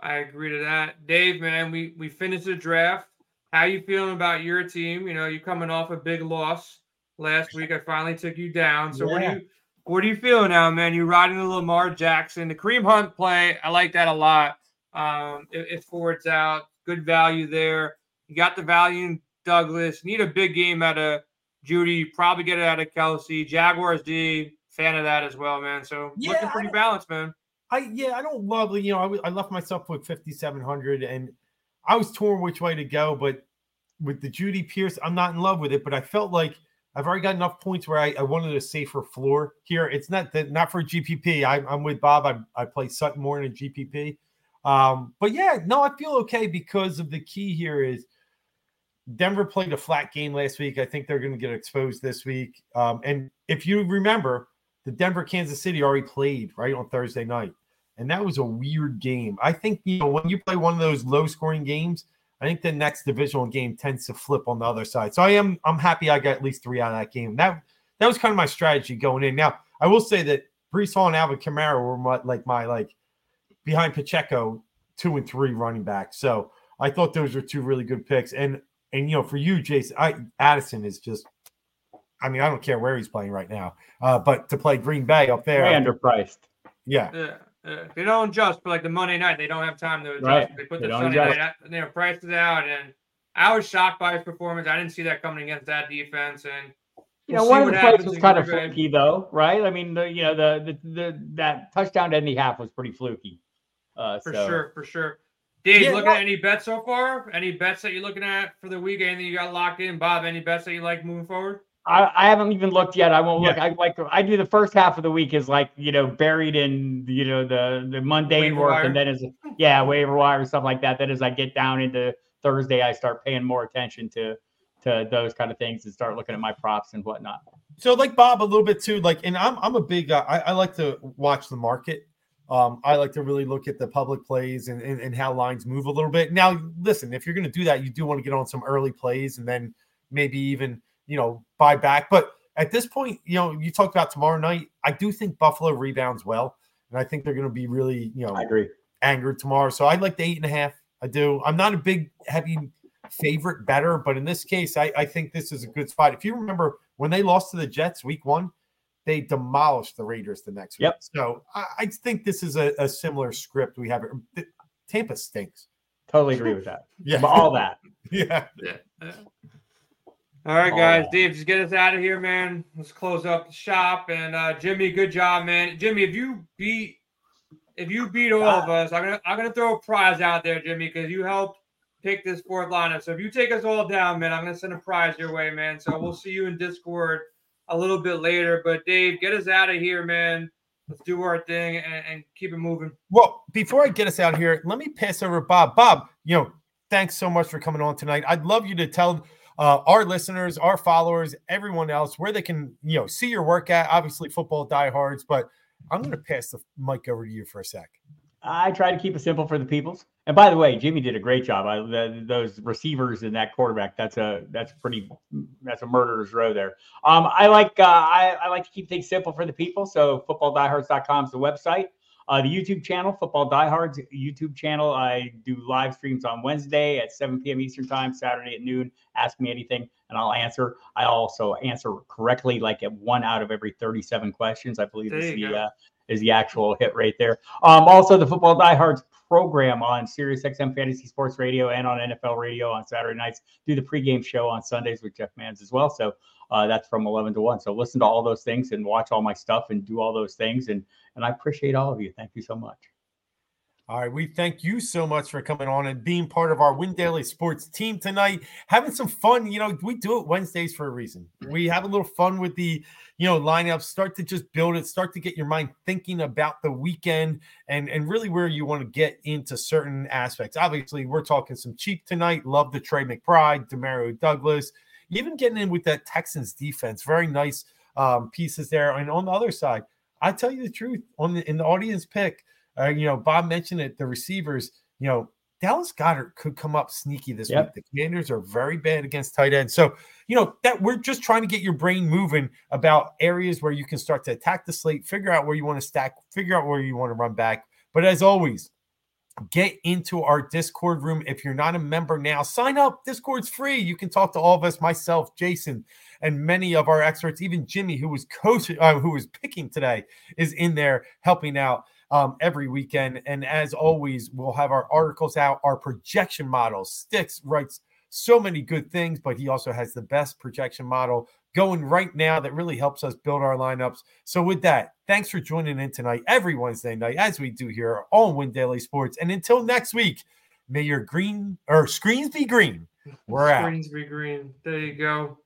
I agree to that. Dave, man, we we finished the draft. How you feeling about your team? You know, you're coming off a big loss last week. I finally took you down. So what Yeah. do you what do you feel now, man? You riding the Lamar Jackson, the Kareem Hunt play. I like that a lot. Um, if, if Ford's out, good value there. You got the value in Douglas. Need a big game out of Jeudy. Probably get it out of Kelce. Jaguars D. Fan of that as well, man. So Yeah, looking pretty balanced, man. I yeah, I don't love you know. I, left myself with 5700, and I was torn which way to go. But with the Jeudy Pierce, I'm not in love with it. But I felt like I've already got enough points where I, I wanted a safer floor here. It's not that not for GPP. I, I'm with Bob. I, I play Sutton more in GPP. Um, but yeah, no, I feel okay because of the key here is Denver played a flat game last week. I think they're going to get exposed this week. Um, and if you remember, the Denver Kansas City already played right on Thursday night, and that was a weird game. I think you know when you play one of those low scoring games, I think the next divisional game tends to flip on the other side. So I am I'm happy I got at least three out of that game. That that was kind of my strategy going in. Now I will say that Breece Hall and Alvin Kamara were my, like my like behind Pacheco two and three running back. So I thought those were two really good picks. And and you know for you, Jason, I Addison is just. I mean, I don't care where he's playing right now, uh, but to play Green Bay up there, Way underpriced. yeah, Yeah, yeah. They don't adjust for like the Monday night. They don't have time to adjust. Right. They put They the don't Sunday adjust. night, you know, prices out, and I was shocked by his performance. I didn't see that coming against that defense, and You we'll know, one of the plays was kind of Green fluky, though, right? I mean, the, you know, the, the the that touchdown to end the half was pretty fluky. Uh, For so- sure, for sure. Dave, Yeah, looking well- at any bets so far? Any bets that you're looking at for the week? Anything you got locked in? Bob, any bets that you like moving forward? I, I haven't even looked yet. I won't Yeah. look. I like I do the first half of the week is like you know buried in you know the the mundane Waiver work, wire. and then as yeah waiver wire stuff like that. Then as I get down into Thursday, I start paying more attention to to those kind of things and start looking at my props and whatnot. So like Bob a little bit too, like, and I'm I'm a big uh, I, I like to watch the market. Um, I like to really look at the public plays and, and and how lines move a little bit. Now, listen, if you're going to do that, you do want to get on some early plays and then maybe even you know buy back. But at this point, you know, you talked about tomorrow night. I do think Buffalo rebounds well, and I think they're going to be really you know I agree. angered tomorrow. So I'd like the eight and a half. I do. I'm not a big heavy favorite better, but in this case, I, I think this is a good spot. If you remember when they lost to the Jets week one, they demolished the Raiders the next Yep. week. So I, I think this is a, a similar script we have. Th- Tampa stinks. Totally agree with that. Yeah. All that. yeah. Yeah. All right, Oh, guys. yeah. Dave, just get us out of here, man. Let's close up the shop. And uh, Jimmy, good job, man. Jimmy, if you beat if you beat all of us, I'm gonna I'm gonna throw a prize out there, Jimmy, because you helped pick this fourth lineup. So if you take us all down, man, I'm gonna send a prize your way, man. So we'll see you in Discord a little bit later. But Dave, get us out of here, man. Let's do our thing and, and keep it moving. Well, before I get us out here, let me pass over Bob. Bob, you know, thanks so much for coming on tonight. I'd love you to tell uh, our listeners, our followers, everyone else where they can, you know, see your work at. Obviously, football diehards, but I'm going to pass the mic over to you for a sec. I try to keep it simple for the peoples. And by the way, Jimmy did a great job. I, the, those receivers and that quarterback, that's a that's pretty that's a murderer's row there. Um, I like uh, I, I like to keep things simple for the people. So footballdiehards.com is the website. Uh, the YouTube channel, Football Diehards YouTube channel. I do live streams on Wednesday at 7 p.m. Eastern Time, Saturday at noon. Ask me anything and I'll answer. I also answer correctly, like at one out of every 37 questions. I believe is the uh, is the actual hit rate there. Um, also, the Football Diehards program on Sirius XM Fantasy Sports Radio and on NFL Radio on Saturday nights. Do the pregame show on Sundays with Jeff Mans as well. So uh, that's from 11 to 1. So listen to all those things and watch all my stuff and do all those things. And and I appreciate all of you. Thank you so much. All right, we thank you so much for coming on and being part of our Win Daily Sports team tonight. Having some fun, you know, we do it Wednesdays for a reason. We have a little fun with the, you know, lineups. Start to just build it. Start to get your mind thinking about the weekend and and really where you want to get into certain aspects. Obviously, we're talking some cheap tonight. Love the Trey McBride, Demario Douglas, even getting in with that Texans defense. Very nice um, pieces there. And on the other side, I tell you the truth, on the in the audience pick. Uh, you know, Bob mentioned it. The receivers, you know, Dallas Goedert could come up sneaky this Yep. week. The Commanders are very bad against tight ends, so you know that we're just trying to get your brain moving about areas where you can start to attack the slate, figure out where you want to stack, figure out where you want to run back. But as always, get into our Discord room. If you're not a member now, sign up. Discord's free. You can talk to all of us, myself, Jason, and many of our experts. Even Jimmy, who was coach, uh, who was picking today, is in there helping out um, every weekend. And as always, we'll have our articles out, our projection models. Sticks writes so many good things, but he also has the best projection model going right now that really helps us build our lineups. So, with that, thanks for joining in tonight every Wednesday night, as we do here on Win Daily Sports. And until next week, may your green or screens be green. We're out. Screens be green. There you go.